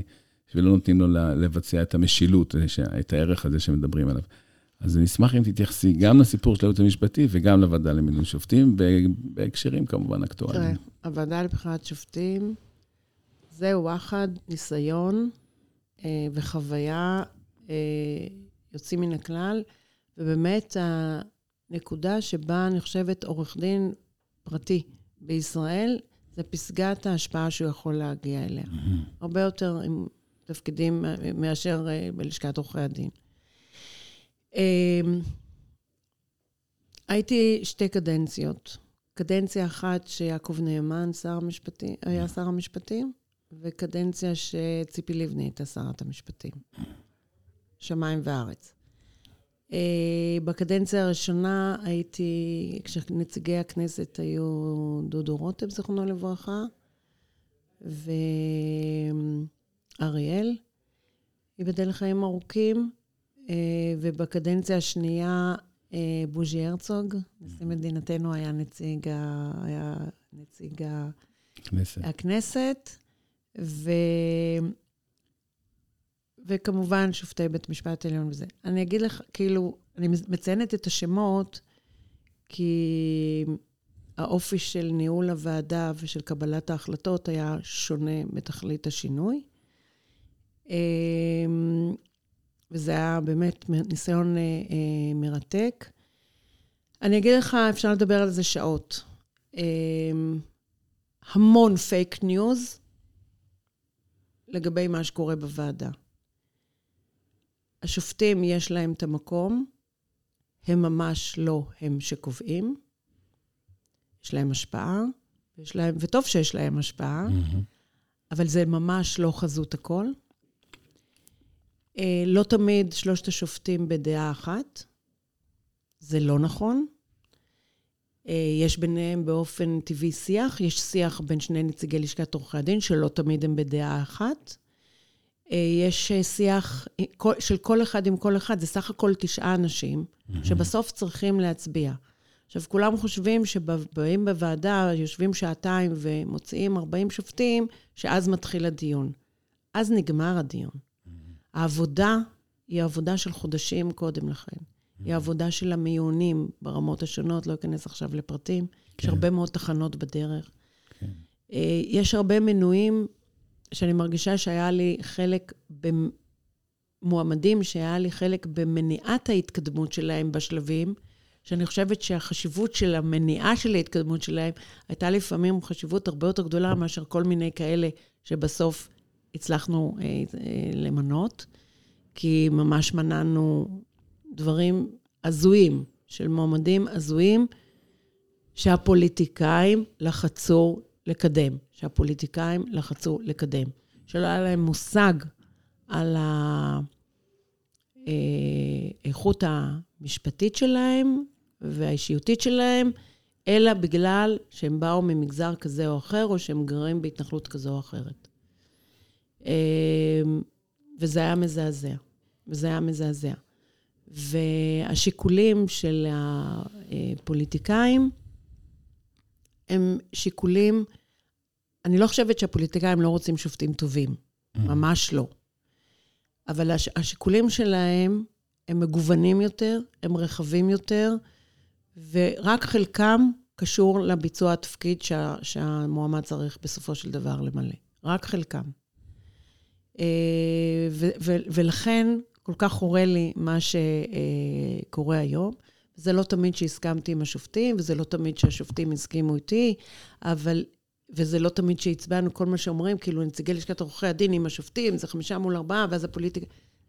S1: ולא נותנים לו לבצע את המשילות, את הערך הזה שמדברים עליו. אז אני אשמח אם תתייחסי גם לסיפור של הייעוץ המשפטי וגם לוועדה למינוי שופטים, בהקשרים כמובן אקטואליים.
S2: תראה, הוועדה לבחירת שופטים זה וואחד ניסיון אה, וחוויה אה, יוצאים מן הכלל, ובאמת הנקודה שבה אני חושבת עורך דין פרטי בישראל, זה פסגת ההשפעה שהוא יכול להגיע אליה. הרבה יותר עם תפקידים אה, מאשר אה, בלשכת עורכי הדין. אמ, הייתי שתי קדנציות. קדנציה אחת שיעקב נאמן, שר המשפטים, היה שר המשפטים, וקדנציה שציפי לבני הייתה שרת המשפטים. שמיים וארץ. אה, בקדנציה הראשונה הייתי, כשנציגי הכנסת היו דודו רוטב, זיכרונו לברכה, ואריאל, ייבדל לחיים ארוכים. אה, ובקדנציה השנייה, אה, בוז'י הרצוג, נשיא מדינתנו, היה נציג, ה... היה נציג הכנסת. הכנסת, ו... וכמובן שופטי בית משפט עליון וזה. אני אגיד לך, כאילו, אני מציינת את השמות, כי האופי של ניהול הוועדה ושל קבלת ההחלטות היה שונה בתכלית השינוי. וזה היה באמת ניסיון אה, אה, מרתק. אני אגיד לך, אפשר לדבר על זה שעות. אה, המון fake news לגבי מה שקורה בוועדה. השופטים, יש להם את המקום, הם ממש לא הם שקובעים. יש להם השפעה, יש להם, וטוב שיש להם השפעה, mm-hmm. אבל זה ממש לא חזות הכל. אה, לא תמיד שלושת השופטים בדעה אחת. זה לא נכון. אה, יש ביניהם באופן טבעי שיח, יש שיח בין שני נציגי לשכת עורכי הדין, שלא תמיד הם בדעה אחת. אה, יש שיח של כל אחד עם כל אחד, זה סך הכל תשעה אנשים, שבסוף צריכים להצביע. עכשיו, כולם חושבים שבאים בוועדה, יושבים שעתיים ומוציאים 40 שופטים, שאז מתחיל הדיון. אז נגמר הדיון. העבודה היא עבודה של חודשים קודם לכן. היא עבודה של המיונים ברמות השונות, לא אכנס עכשיו לפרטים. כן. יש הרבה מאוד תחנות בדרך. כן. אה, יש הרבה מנויים שאני מרגישה שהיה לי חלק במועמדים, שהיה לי חלק במניעת ההתקדמות שלהם בשלבים, שאני חושבת שהחשיבות של המניעה של ההתקדמות שלהם הייתה לפעמים חשיבות הרבה יותר גדולה מאשר כל מיני כאלה שבסוף הצלחנו אה, אה, למנות, כי ממש מנענו דברים הזויים, של מועמדים הזויים, שהפוליטיקאים לחצו לקדם, שהפוליטיקאים לחצו לקדם, שלא היה להם מושג על האיכות המשפטית שלהם והאישיותית שלהם, אלא בגלל שהם באו ממגזר כזה או אחר, או שהם גרים בהתנחלות כזו או אחרת. אמ, וזה היה מזעזע. וזה היה מזעזע. והשיקולים של הפוליטיקאים הם שיקולים, אני לא חושבת שהפוליטיקאים לא רוצים שופטים טובים, mm. ממש לא. אבל הש, השיקולים שלהם הם מגוונים יותר, הם רחבים יותר, ורק חלקם קשור לביצוע התפקיד שה, שהמועמד צריך בסופו של דבר למלא. רק חלקם. אה, ו, ו, ולכן כל כך חורה לי מה שקורה היום. זה לא תמיד שהסכמתי עם השופטים, וזה לא תמיד שהשופטים הסכימו איתי, אבל... וזה לא תמיד שהצבענו כל מה שאומרים, כאילו נציגי לשכת עורכי הדין עם השופטים, זה חמישה מול ארבעה, ואז הפוליטיקה...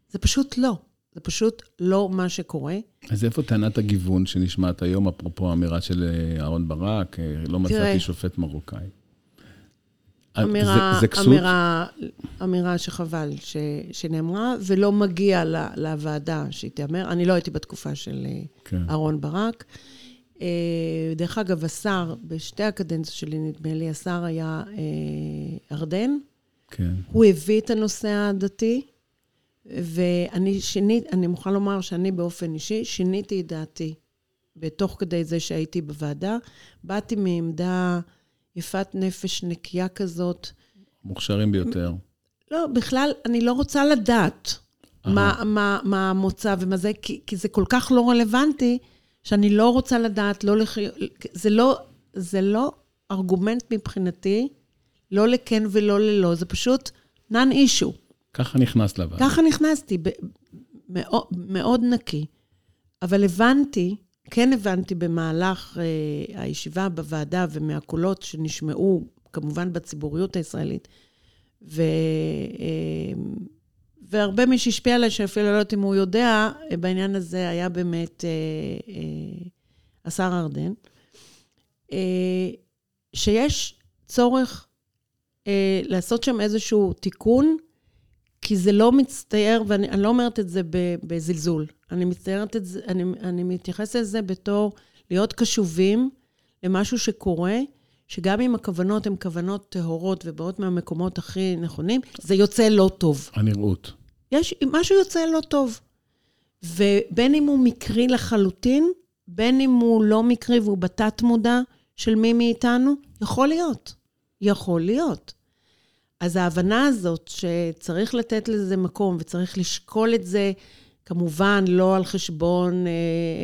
S2: זה פשוט לא. זה פשוט לא מה שקורה.
S1: אז איפה טענת הגיוון שנשמעת היום, אפרופו האמירה של אה, אהרן ברק, אה, לא מצאתי שופט מרוקאי?
S2: אמירה, זה, זה כסות? אמירה, אמירה שחבל ש, שנאמרה, ולא מגיע ל, לוועדה שהיא תיאמר. אני לא הייתי בתקופה של אה, כן. אהרן ברק. דרך אגב, השר, בשתי הקדנציות שלי, נדמה לי, השר היה ארדן. כן. הוא הביא את הנושא הדתי. ואני שינית, אני מוכרחה לומר שאני באופן אישי שיניתי את דעתי בתוך כדי זה שהייתי בוועדה. באתי מעמדה יפת נפש, נקייה כזאת.
S1: מוכשרים ביותר.
S2: לא, בכלל, אני לא רוצה לדעת מה, מה, מה המוצא ומה זה, כי, כי זה כל כך לא רלוונטי, שאני לא רוצה לדעת, לא לח... זה לא, זה לא ארגומנט מבחינתי, לא לכן ולא ללא, זה פשוט non-issue.
S1: ככה נכנסת לוועדה.
S2: ככה נכנסתי, ב- מאוד, מאוד נקי. אבל הבנתי, כן הבנתי במהלך אה, הישיבה בוועדה ומהקולות שנשמעו, כמובן בציבוריות הישראלית, ו, אה, והרבה מי שהשפיע עליי, שאפילו לא יודעת אם הוא יודע, בעניין הזה היה באמת אה, אה, השר ארדן, אה, שיש צורך אה, לעשות שם איזשהו תיקון, כי זה לא מצטייר, ואני לא אומרת את זה בזלזול. אני מצטיירת את זה, אני, אני מתייחסת לזה בתור להיות קשובים למשהו שקורה, שגם אם הכוונות הן כוונות טהורות ובאות מהמקומות הכי נכונים, זה יוצא לא טוב.
S1: הנראות.
S2: יש, משהו יוצא לא טוב. ובין אם הוא מקרי לחלוטין, בין אם הוא לא מקרי והוא בתת-מודע של מי מאיתנו, יכול להיות. יכול להיות. אז ההבנה הזאת שצריך לתת לזה מקום וצריך לשקול את זה, כמובן לא על חשבון אה,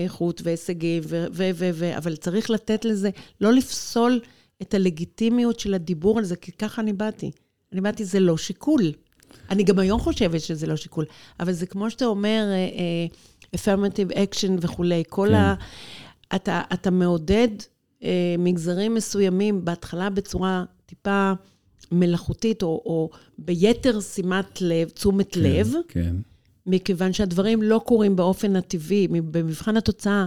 S2: איכות והישגים, ו- ו- ו- ו- אבל צריך לתת לזה, לא לפסול את הלגיטימיות של הדיבור על זה, כי ככה אני באתי. אני באתי, זה לא שיקול. אני גם היום חושבת שזה לא שיקול, אבל זה כמו שאתה אומר, אה, אה, affirmative action וכולי, כל כן. ה... אתה, אתה מעודד אה, מגזרים מסוימים בהתחלה בצורה טיפה... מלאכותית, או, או ביתר שימת לב, תשומת כן, לב, כן. מכיוון שהדברים לא קורים באופן הטבעי, במבחן התוצאה.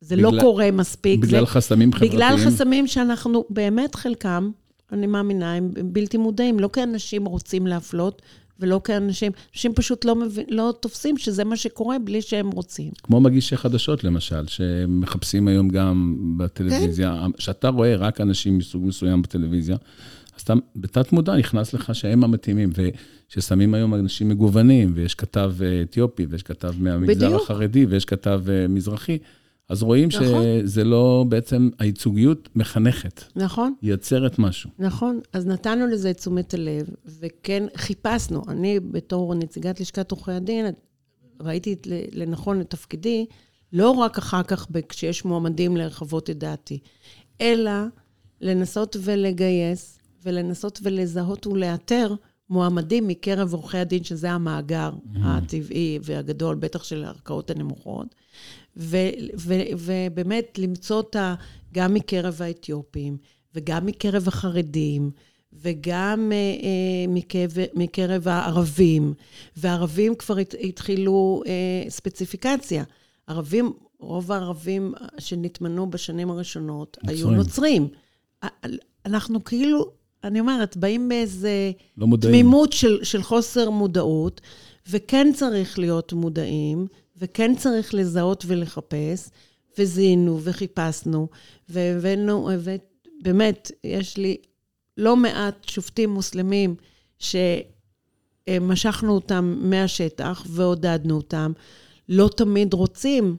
S2: זה לא בגלל, לא קורה מספיק.
S1: בגלל זה, חסמים חברתיים.
S2: בגלל חסמים שאנחנו, באמת חלקם, אני מאמינה, הם בלתי מודעים, לא כאנשים רוצים להפלות, ולא כאנשים, אנשים פשוט לא, מבין, לא תופסים שזה מה שקורה בלי שהם רוצים.
S1: כמו מגישי חדשות, למשל, שמחפשים היום גם בטלוויזיה, כן. שאתה רואה רק אנשים מסוג מסוים בטלוויזיה, אתה בתת מודע נכנס לך שהם המתאימים, וששמים היום אנשים מגוונים, ויש כתב אה, אתיופי, ויש כתב מהמגזר בדיוק. החרדי, ויש כתב אה, מזרחי, אז רואים נכון. שזה לא בעצם, הייצוגיות מחנכת.
S2: נכון.
S1: יוצרת משהו.
S2: נכון, אז נתנו לזה את תשומת הלב, וכן חיפשנו. אני, בתור נציגת לשכת עורכי הדין, ראיתי לנכון את תפקידי, לא רק אחר כך כשיש מועמדים לרחבות את דעתי, אלא לנסות ולגייס ולנסות ולזהות ולאתר מועמדים מקרב עורכי הדין, שזה המאגר mm-hmm. הטבעי והגדול, בטח של הערכאות הנמוכות, ו- ו- ובאמת למצוא אותה גם מקרב האתיופים, וגם מקרב החרדים, וגם אה, אה, מקרב, מקרב הערבים, והערבים כבר הת, התחילו אה, ספציפיקציה. ערבים, רוב הערבים שנטמנו בשנים הראשונות נוצרים. היו נוצרים. אנחנו כאילו, אני אומרת, באים באיזה לא תמימות של, של חוסר מודעות, וכן צריך להיות מודעים, וכן צריך לזהות ולחפש, וזיהינו וחיפשנו, והבאנו, ובאמת, יש לי לא מעט שופטים מוסלמים שמשכנו אותם מהשטח ועודדנו אותם, לא תמיד רוצים.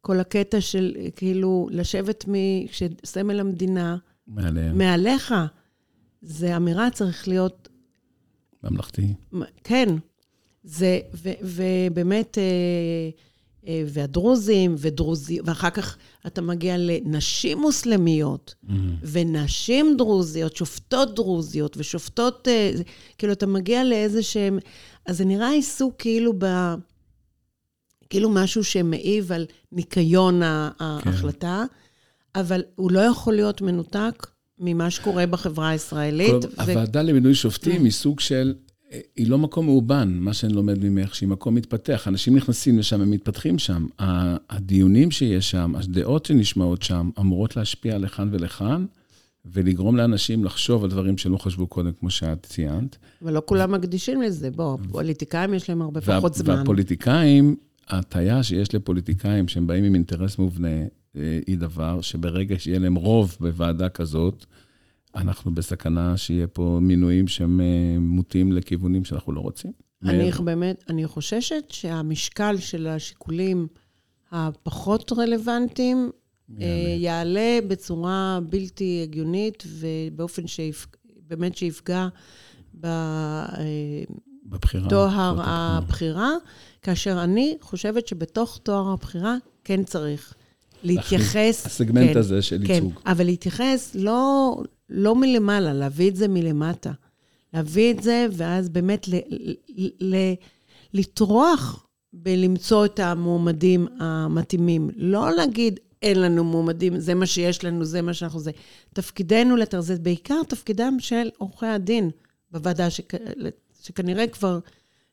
S2: כל הקטע של כאילו לשבת כשסמל המדינה מעליהם. מעליך, זה אמירה צריך להיות...
S1: ממלכתי.
S2: כן. זה, ו, ובאמת, אה, אה, והדרוזים, ודרוזי, ואחר כך אתה מגיע לנשים מוסלמיות, mm-hmm. ונשים דרוזיות, שופטות דרוזיות, ושופטות, אה, כאילו, אתה מגיע לאיזה שהם... אז זה נראה עיסוק כאילו ב... כאילו משהו שמעיב על ניקיון כן. ההחלטה, כן. אבל הוא לא יכול להיות מנותק ממה שקורה בחברה הישראלית. כל,
S1: ו... הוועדה למינוי שופטים היא סוג של היא לא מקום מאובן, מה שאני לומד ממך, שהיא מקום מתפתח. אנשים נכנסים לשם, הם מתפתחים שם. הדיונים שיש שם, הדעות שנשמעות שם, אמורות להשפיע לכאן ולכאן, ולגרום לאנשים לחשוב על דברים שלא חשבו קודם, כמו שאת ציינת.
S2: אבל לא כולם מקדישים לזה. בוא, פוליטיקאים יש להם הרבה פחות זמן.
S1: והפוליטיקאים, ההטייה שיש לפוליטיקאים שהם באים עם אינטרס מובנה, היא דבר שברגע שיהיה להם רוב בוועדה כזאת, אנחנו בסכנה שיהיה פה מינויים שהם אה, מוטים לכיוונים שאנחנו לא רוצים.
S2: אני באמת, אני חוששת שהמשקל של השיקולים הפחות רלוונטיים יעלה. אה, יעלה בצורה בלתי הגיונית ובאופן שבאמת שיפגע ב... אה,
S1: בבחירה.
S2: תואר הבחירה, כאשר אני חושבת שבתוך תואר הבחירה כן צריך להתייחס...
S1: הסגמנט כן, הזה של
S2: כן,
S1: ייצוג.
S2: כן, אבל להתייחס לא, לא מלמעלה, להביא את זה מלמטה. להביא את זה, ואז באמת ל, ל, ל, לטרוח בלמצוא את המועמדים המתאימים. לא להגיד, אין לנו מועמדים, זה מה שיש לנו, זה מה שאנחנו זה. תפקידנו לתר, זה בעיקר תפקידם של עורכי הדין בוועדה, שכ, שכנראה כבר,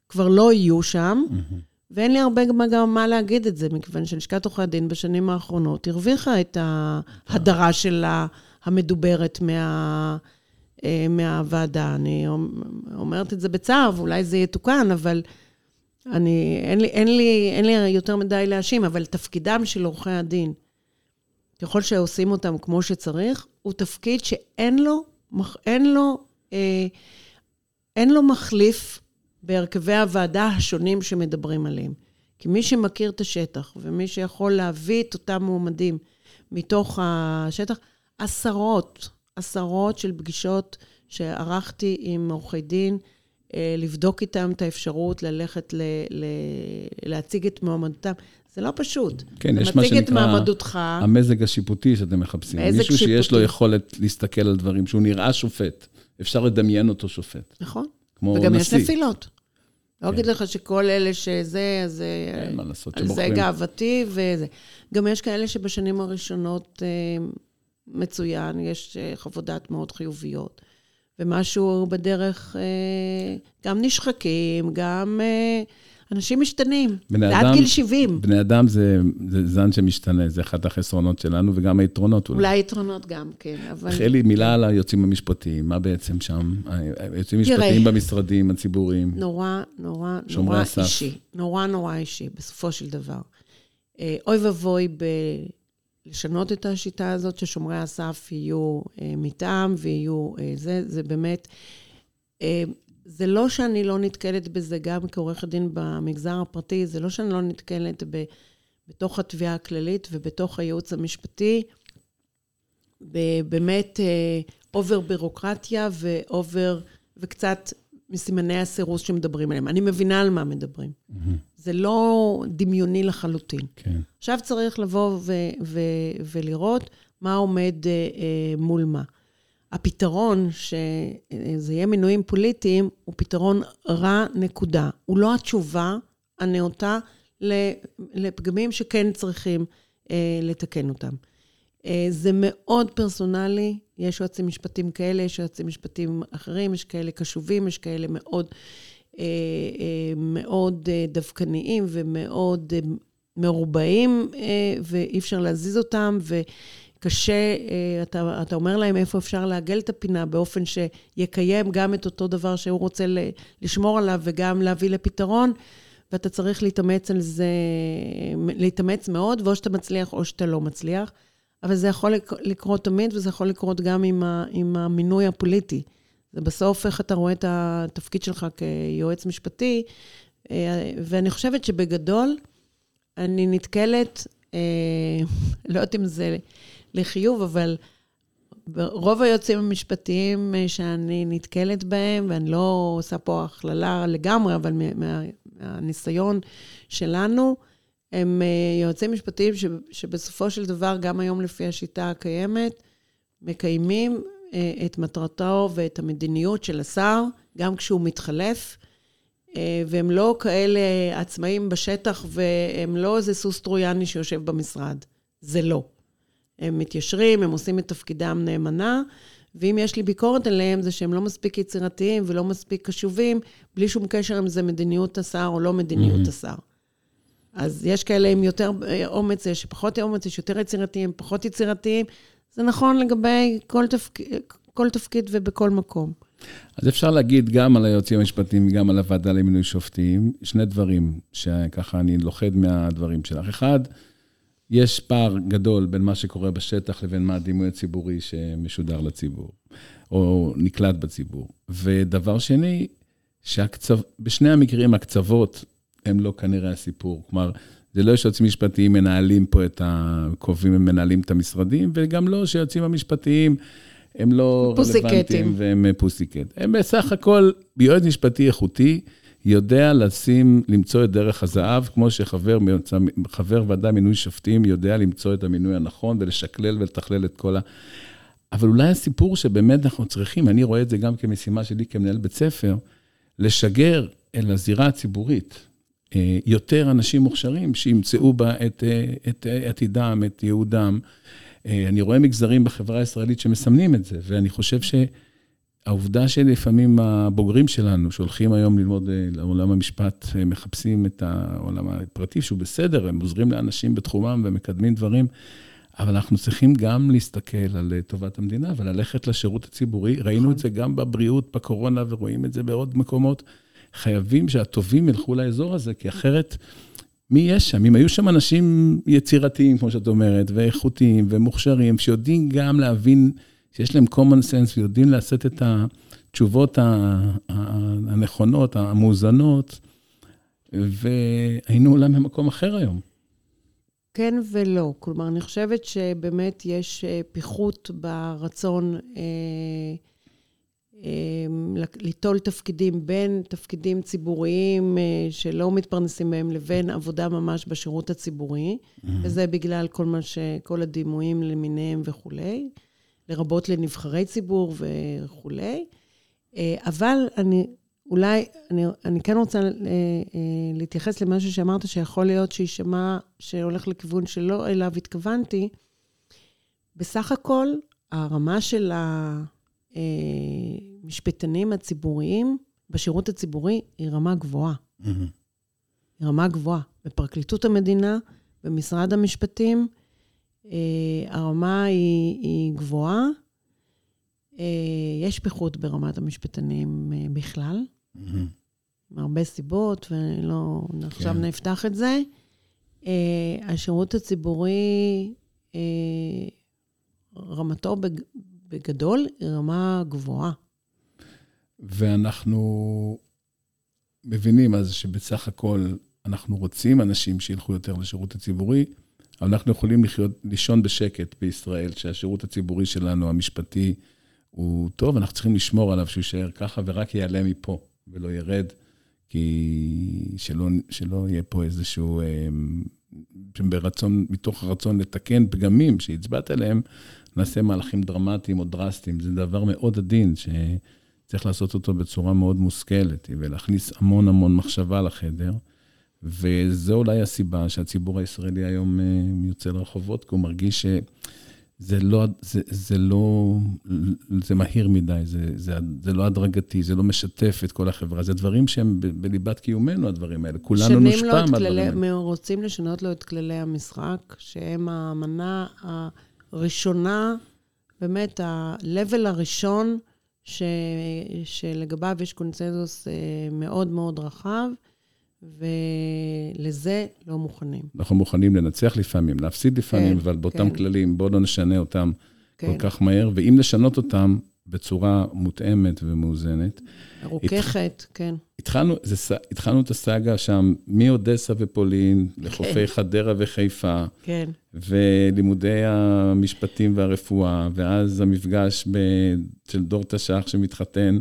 S2: כבר לא יהיו שם. Mm-hmm. ואין לי הרבה גם מה להגיד את זה, מכיוון שלשכת עורכי הדין בשנים האחרונות הרוויחה את ההדרה שלה המדוברת מה, אה, מהוועדה. אני אומרת את זה בצער, ואולי זה יתוקן, אבל אני, אין, לי, אין, לי, אין לי יותר מדי להאשים, אבל תפקידם של עורכי הדין, ככל שעושים אותם כמו שצריך, הוא תפקיד שאין לו, אין לו, אה, אין לו מחליף בהרכבי הוועדה השונים שמדברים עליהם. כי מי שמכיר את השטח ומי שיכול להביא את אותם מועמדים מתוך השטח, עשרות, עשרות של פגישות שערכתי עם עורכי דין, אה, לבדוק איתם את האפשרות ללכת ל, ל, להציג את מועמדותם. זה לא פשוט.
S1: כן, יש מה שנקרא מעמדותך, המזג השיפוטי שאתם מחפשים. מישהו שיפוטי. שיש לו יכולת להסתכל על דברים, שהוא נראה שופט. אפשר לדמיין אותו שופט.
S2: נכון. כמו וגם נשיא. וגם יש נפילות. לא אגיד. לך שכל אלה שזה, אז... אין מה לעשות, על זה גאוותי וזה. גם יש כאלה שבשנים הראשונות אה, מצוין, יש אה, חוות דעת מאוד חיוביות. ומשהו בדרך אה, גם נשחקים, גם... אנשים משתנים, עד גיל 70.
S1: בני אדם זה, זה זן שמשתנה, זה אחד החסרונות שלנו, וגם היתרונות
S2: אולי. אולי יתרונות גם, כן, אבל...
S1: חלי, מילה על היוצאים המשפטיים, מה בעצם שם? היוצאים המשפטיים במשרדים הציבוריים.
S2: נורא, נורא, נורא הסף. אישי. נורא נורא אישי, בסופו של דבר. אה, אוי ואבוי ב... לשנות את השיטה הזאת, ששומרי הסף יהיו אה, מטעם ויהיו אה, זה, זה באמת... אה, זה לא שאני לא נתקלת בזה גם כעורכת דין במגזר הפרטי, זה לא שאני לא נתקלת ב, בתוך התביעה הכללית ובתוך הייעוץ המשפטי, באמת over בירוקרטיה ו over, וקצת מסימני הסירוס שמדברים עליהם. אני מבינה על מה מדברים. Mm-hmm. זה לא דמיוני לחלוטין. כן. עכשיו צריך לבוא ו- ו- ולראות מה עומד אה, אה, מול מה. הפתרון, שזה יהיה מינויים פוליטיים, הוא פתרון רע, נקודה. הוא לא התשובה הנאותה לפגמים שכן צריכים אה, לתקן אותם. אה, זה מאוד פרסונלי, יש יועצים משפטיים כאלה, יש יועצים משפטיים אחרים, יש כאלה קשובים, יש כאלה מאוד, אה, מאוד דווקניים ומאוד מרובעים, ואי אפשר להזיז אותם, וקשה, אתה, אתה אומר להם איפה אפשר לעגל את הפינה באופן שיקיים גם את אותו דבר שהוא רוצה לשמור עליו וגם להביא לפתרון. ואתה צריך להתאמץ על זה, להתאמץ מאוד, ואו שאתה מצליח או שאתה לא מצליח. אבל זה יכול לקרות תמיד, וזה יכול לקרות גם עם, ה, עם המינוי הפוליטי. זה בסוף איך אתה רואה את התפקיד שלך כיועץ משפטי, אה, ואני חושבת שבגדול, אני נתקלת, אה, לא יודעת אם זה לחיוב, אבל רוב היועצים המשפטיים אה, שאני נתקלת בהם, ואני לא עושה פה הכללה לגמרי, אבל מה, מהניסיון שלנו, הם אה, יועצים משפטיים שבסופו של דבר, גם היום לפי השיטה הקיימת, מקיימים אה, את מטרתו ואת המדיניות של השר, גם כשהוא מתחלף, והם לא כאלה עצמאים בשטח, והם לא איזה סוס טרויאני שיושב במשרד. זה לא. הם מתיישרים, הם עושים את תפקידם נאמנה, ואם יש לי ביקורת עליהם, זה שהם לא מספיק יצירתיים ולא מספיק קשובים, בלי שום קשר אם זה מדיניות השר או לא מדיניות mm-hmm. השר. אז יש כאלה עם יותר אה, אומץ, יש פחות אומץ, יש יותר יצירתיים, פחות יצירתיים. זה נכון לגבי כל, תפק... כל תפקיד ובכל מקום.
S1: אז אפשר להגיד גם על היועצים המשפטיים, גם על הוועדה למינוי שופטים, שני דברים שככה אני לוכד מהדברים שלך. אחד, יש פער גדול בין מה שקורה בשטח לבין מה הדימוי הציבורי שמשודר לציבור, או נקלט בציבור. ודבר שני, שבשני המקרים הקצוות הם לא כנראה הסיפור. כלומר, זה לא שיועצים משפטיים מנהלים פה את ה... קובעים ומנהלים את המשרדים, וגם לא שיועצים המשפטיים הם לא פוסיקטים. רלוונטיים והם פוסיקט. הם בסך הכל, יועץ משפטי איכותי יודע לשים, למצוא את דרך הזהב, כמו שחבר חבר ועדה מינוי שופטים יודע למצוא את המינוי הנכון ולשקלל ולתכלל את כל ה... אבל אולי הסיפור שבאמת אנחנו צריכים, אני רואה את זה גם כמשימה שלי כמנהל בית ספר, לשגר אל הזירה הציבורית אה, יותר אנשים מוכשרים שימצאו בה את, אה, את עתידם, את ייעודם. אה, אני רואה מגזרים בחברה הישראלית שמסמנים את זה, ואני חושב שהעובדה שלפעמים הבוגרים שלנו, שהולכים היום ללמוד לעולם המשפט, מחפשים את העולם הפרטי, שהוא בסדר, הם עוזרים לאנשים בתחומם ומקדמים דברים, אבל אנחנו צריכים גם להסתכל על טובת המדינה וללכת לשירות הציבורי. ראינו נכון. את זה גם בבריאות, בקורונה, ורואים את זה בעוד מקומות. חייבים שהטובים ילכו לאזור הזה, כי אחרת, מי יש שם? אם היו שם אנשים יצירתיים, כמו שאת אומרת, ואיכותיים ומוכשרים, שיודעים גם להבין, שיש להם common sense ויודעים לעשות את התשובות הנכונות, המאוזנות, והיינו אולי במקום אחר היום.
S2: כן ולא. כלומר, אני חושבת שבאמת יש אה, פיחות ברצון אה, אמ, ליטול תפקידים בין תפקידים ציבוריים אה, שלא מתפרנסים מהם לבין עבודה ממש בשירות הציבורי, mm-hmm. וזה בגלל כל מה ש... כל הדימויים למיניהם וכולי, לרבות לנבחרי ציבור וכולי. אה, אבל אני אולי, אני, אני כן רוצה אה, להתייחס למשהו שאמרת, שיכול להיות שיישמע שהולך לכיוון שלא אליו התכוונתי. בסך הכל, הרמה של. המשפטנים הציבוריים בשירות הציבורי היא רמה גבוהה. Mm-hmm. היא רמה גבוהה. בפרקליטות המדינה, במשרד המשפטים, אה, הרמה היא, היא גבוהה. אה, יש פיחות ברמת המשפטנים אה, בכלל. מהרבה סיבות, ולא, כן. עכשיו נפתח את זה. השירות הציבורי, רמתו בגדול היא רמה גבוהה.
S1: ואנחנו מבינים אז שבסך הכל אנחנו רוצים אנשים שילכו יותר לשירות הציבורי, אנחנו יכולים לחיות, לישון בשקט בישראל, שהשירות הציבורי שלנו, המשפטי, הוא טוב, אנחנו צריכים לשמור עליו שהוא יישאר ככה ורק יעלה מפה ולא ירד, כי שלא, שלא יהיה פה איזשהו, אה, ברצון, מתוך הרצון לתקן פגמים שהצבעת עליהם, נעשה מהלכים דרמטיים או דרסטיים. זה דבר מאוד עדין, שצריך לעשות אותו בצורה מאוד מושכלת, ולהכניס המון המון מחשבה לחדר. וזו אולי הסיבה שהציבור הישראלי היום אה, יוצא לרחובות, כי הוא מרגיש זה לא, זה, זה לא, זה מהיר מדי, זה, זה, זה לא הדרגתי, זה לא משתף את כל החברה. זה דברים שהם ב, בליבת קיומנו, הדברים האלה. כולנו נושפע מהדברים
S2: האלה. רוצים לשנות לו את כללי המשחק, שהם האמנה הראשונה, באמת, ה-level הראשון, ש, שלגביו יש קונצנזוס אה, מאוד מאוד רחב. ולזה לא מוכנים.
S1: אנחנו מוכנים לנצח לפעמים, להפסיד לפעמים, כן, אבל באותם כן. כללים, בואו לא נשנה אותם כן. כל כך מהר, ואם לשנות אותם בצורה מותאמת ומאוזנת.
S2: מרוככת, הת... כן.
S1: התחלנו, זה, התחלנו את הסאגה שם מאודסה ופולין, לחופי כן. חדרה וחיפה,
S2: כן.
S1: ולימודי המשפטים והרפואה, ואז המפגש ב, של דור תש"ח שמתחתן.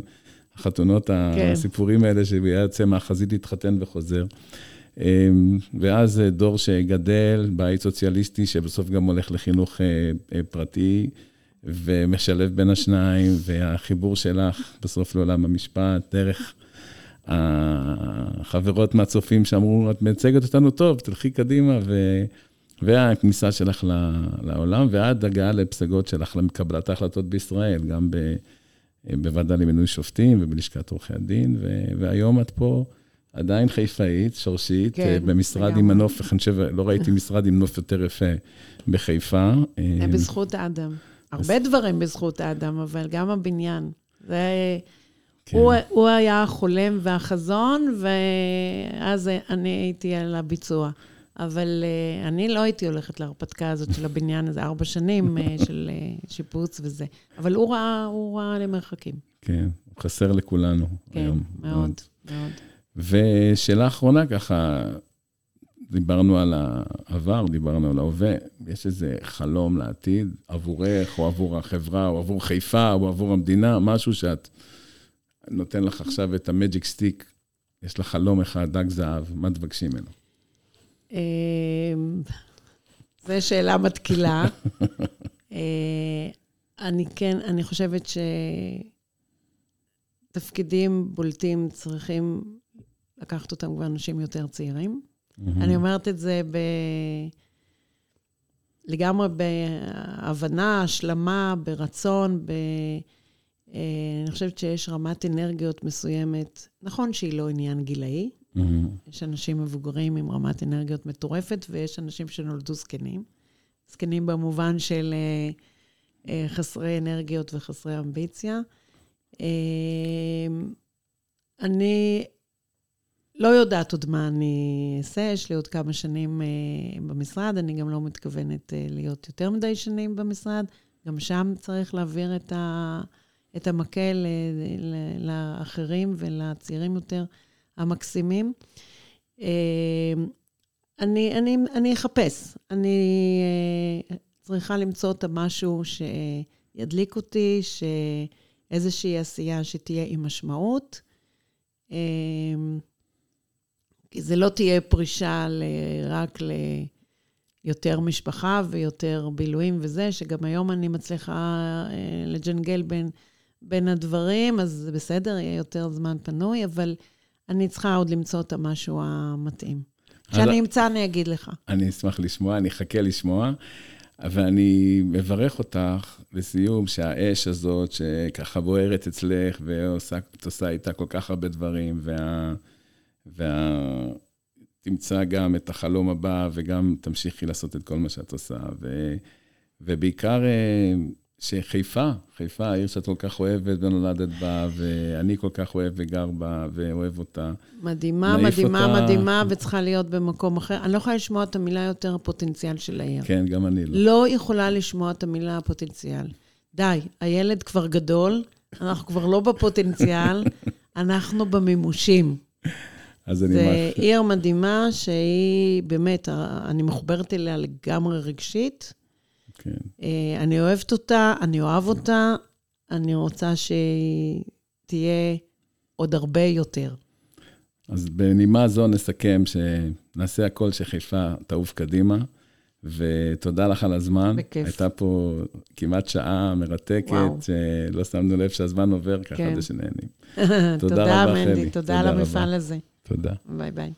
S1: החתונות, כן. הסיפורים האלה, שהוא יוצא מהחזית להתחתן וחוזר. אמ, ואז דור שגדל, בית סוציאליסטי, שבסוף גם הולך לחינוך אה, אה, פרטי, ומשלב בין השניים, והחיבור שלך בסוף לעולם המשפט, דרך החברות מהצופים שאמרו, את מייצגת אותנו טוב, תלכי קדימה, ו... והכניסה שלך לעולם, ועד הגעה לפסגות שלך לקבלת ההחלטות בישראל, גם ב... בוועדה למינוי שופטים ובלשכת עורכי הדין, והיום את פה עדיין חיפאית, שורשית, כן, במשרד עם מנוף, אני חושב, לא ראיתי משרד עם נוף יותר יפה בחיפה.
S2: זה בזכות האדם. הרבה דברים בזכות האדם, אבל גם הבניין. זה... כן. הוא, הוא היה החולם והחזון, ואז אני הייתי על הביצוע. אבל uh, אני לא הייתי הולכת להרפתקה הזאת של הבניין הזה, ארבע שנים uh, של uh, שיפוץ וזה. אבל הוא ראה, הוא ראה למרחקים.
S1: כן, הוא חסר לכולנו
S2: כן, היום. כן, מאוד, מאוד.
S1: ושאלה אחרונה, ככה, דיברנו על העבר, דיברנו על ההווה. יש איזה חלום לעתיד עבורך, או עבור החברה, או עבור חיפה, או עבור המדינה, משהו שאת נותן לך עכשיו את המג'יק סטיק, יש לך חלום אחד, דג זהב, מה תבקשי ממנו?
S2: אמ, זו שאלה מתקילה. אה, אני כן, אני חושבת שתפקידים בולטים צריכים לקחת אותם כבר אנשים יותר צעירים. אני אומרת את זה ב... לגמרי בהבנה, השלמה, ברצון, ב... אה, אני חושבת שיש רמת אנרגיות מסוימת. נכון שהיא לא עניין גילאי, Mm-hmm. יש אנשים מבוגרים עם רמת אנרגיות מטורפת, ויש אנשים שנולדו זקנים. זקנים במובן של אה, אה, חסרי אנרגיות וחסרי אמביציה. אה, אני לא יודעת עוד מה אני אעשה, יש לי עוד כמה שנים אה, במשרד, אני גם לא מתכוונת אה, להיות יותר מדי שנים במשרד. גם שם צריך להעביר את, ה, את המקל אה, לאחרים ולצעירים יותר. המקסימים. אה, אני, אני, אני אחפש. אני אה, צריכה למצוא את המשהו שידליק אותי, שאיזושהי עשייה שתהיה עם משמעות. אה, כי זה לא תהיה פרישה ל, רק ליותר משפחה ויותר בילויים וזה, שגם היום אני מצליחה לג'נגל בין, בין הדברים, אז בסדר, יהיה יותר זמן פנוי, אבל... אני צריכה עוד למצוא את המשהו המתאים. כשאני אמצא, אני אגיד לך.
S1: אני אשמח לשמוע, אני אחכה לשמוע. ואני מברך אותך לסיום, שהאש הזאת, שככה בוערת אצלך, ואת עושה איתה כל כך הרבה דברים, וה... וה... תמצא גם את החלום הבא, וגם תמשיכי לעשות את כל מה שאת עושה. ו... ובעיקר אה, שחיפה, חיפה, העיר שאת כל כך אוהבת ונולדת בה, ואני כל כך אוהב וגר בה ואוהב אותה.
S2: מדהימה, מדהימה, אותה... מדהימה, וצריכה להיות במקום אחר. אני לא יכולה לשמוע את המילה יותר הפוטנציאל של העיר.
S1: כן, גם אני לא.
S2: לא יכולה לשמוע את המילה הפוטנציאל. די, הילד כבר גדול, אנחנו כבר לא בפוטנציאל, אנחנו במימושים. אז אני... זה עיר מדהימה שהיא באמת, אני מחוברת אליה לגמרי רגשית. כן. אה, אני אוהבת אותה, אני אוהב אותה, אני רוצה שהיא תהיה עוד הרבה יותר.
S1: אז בנימה זו נסכם שנעשה הכל שחיפה תעוף קדימה, ותודה לך על הזמן.
S2: בכיף.
S1: הייתה פה כמעט שעה מרתקת, וואו. שלא שמנו לב שהזמן עובר ככה כן. זה שנהנים.
S2: תודה, תודה רבה, חלי. תודה, תודה על המפעל הזה.
S1: תודה.
S2: ביי ביי.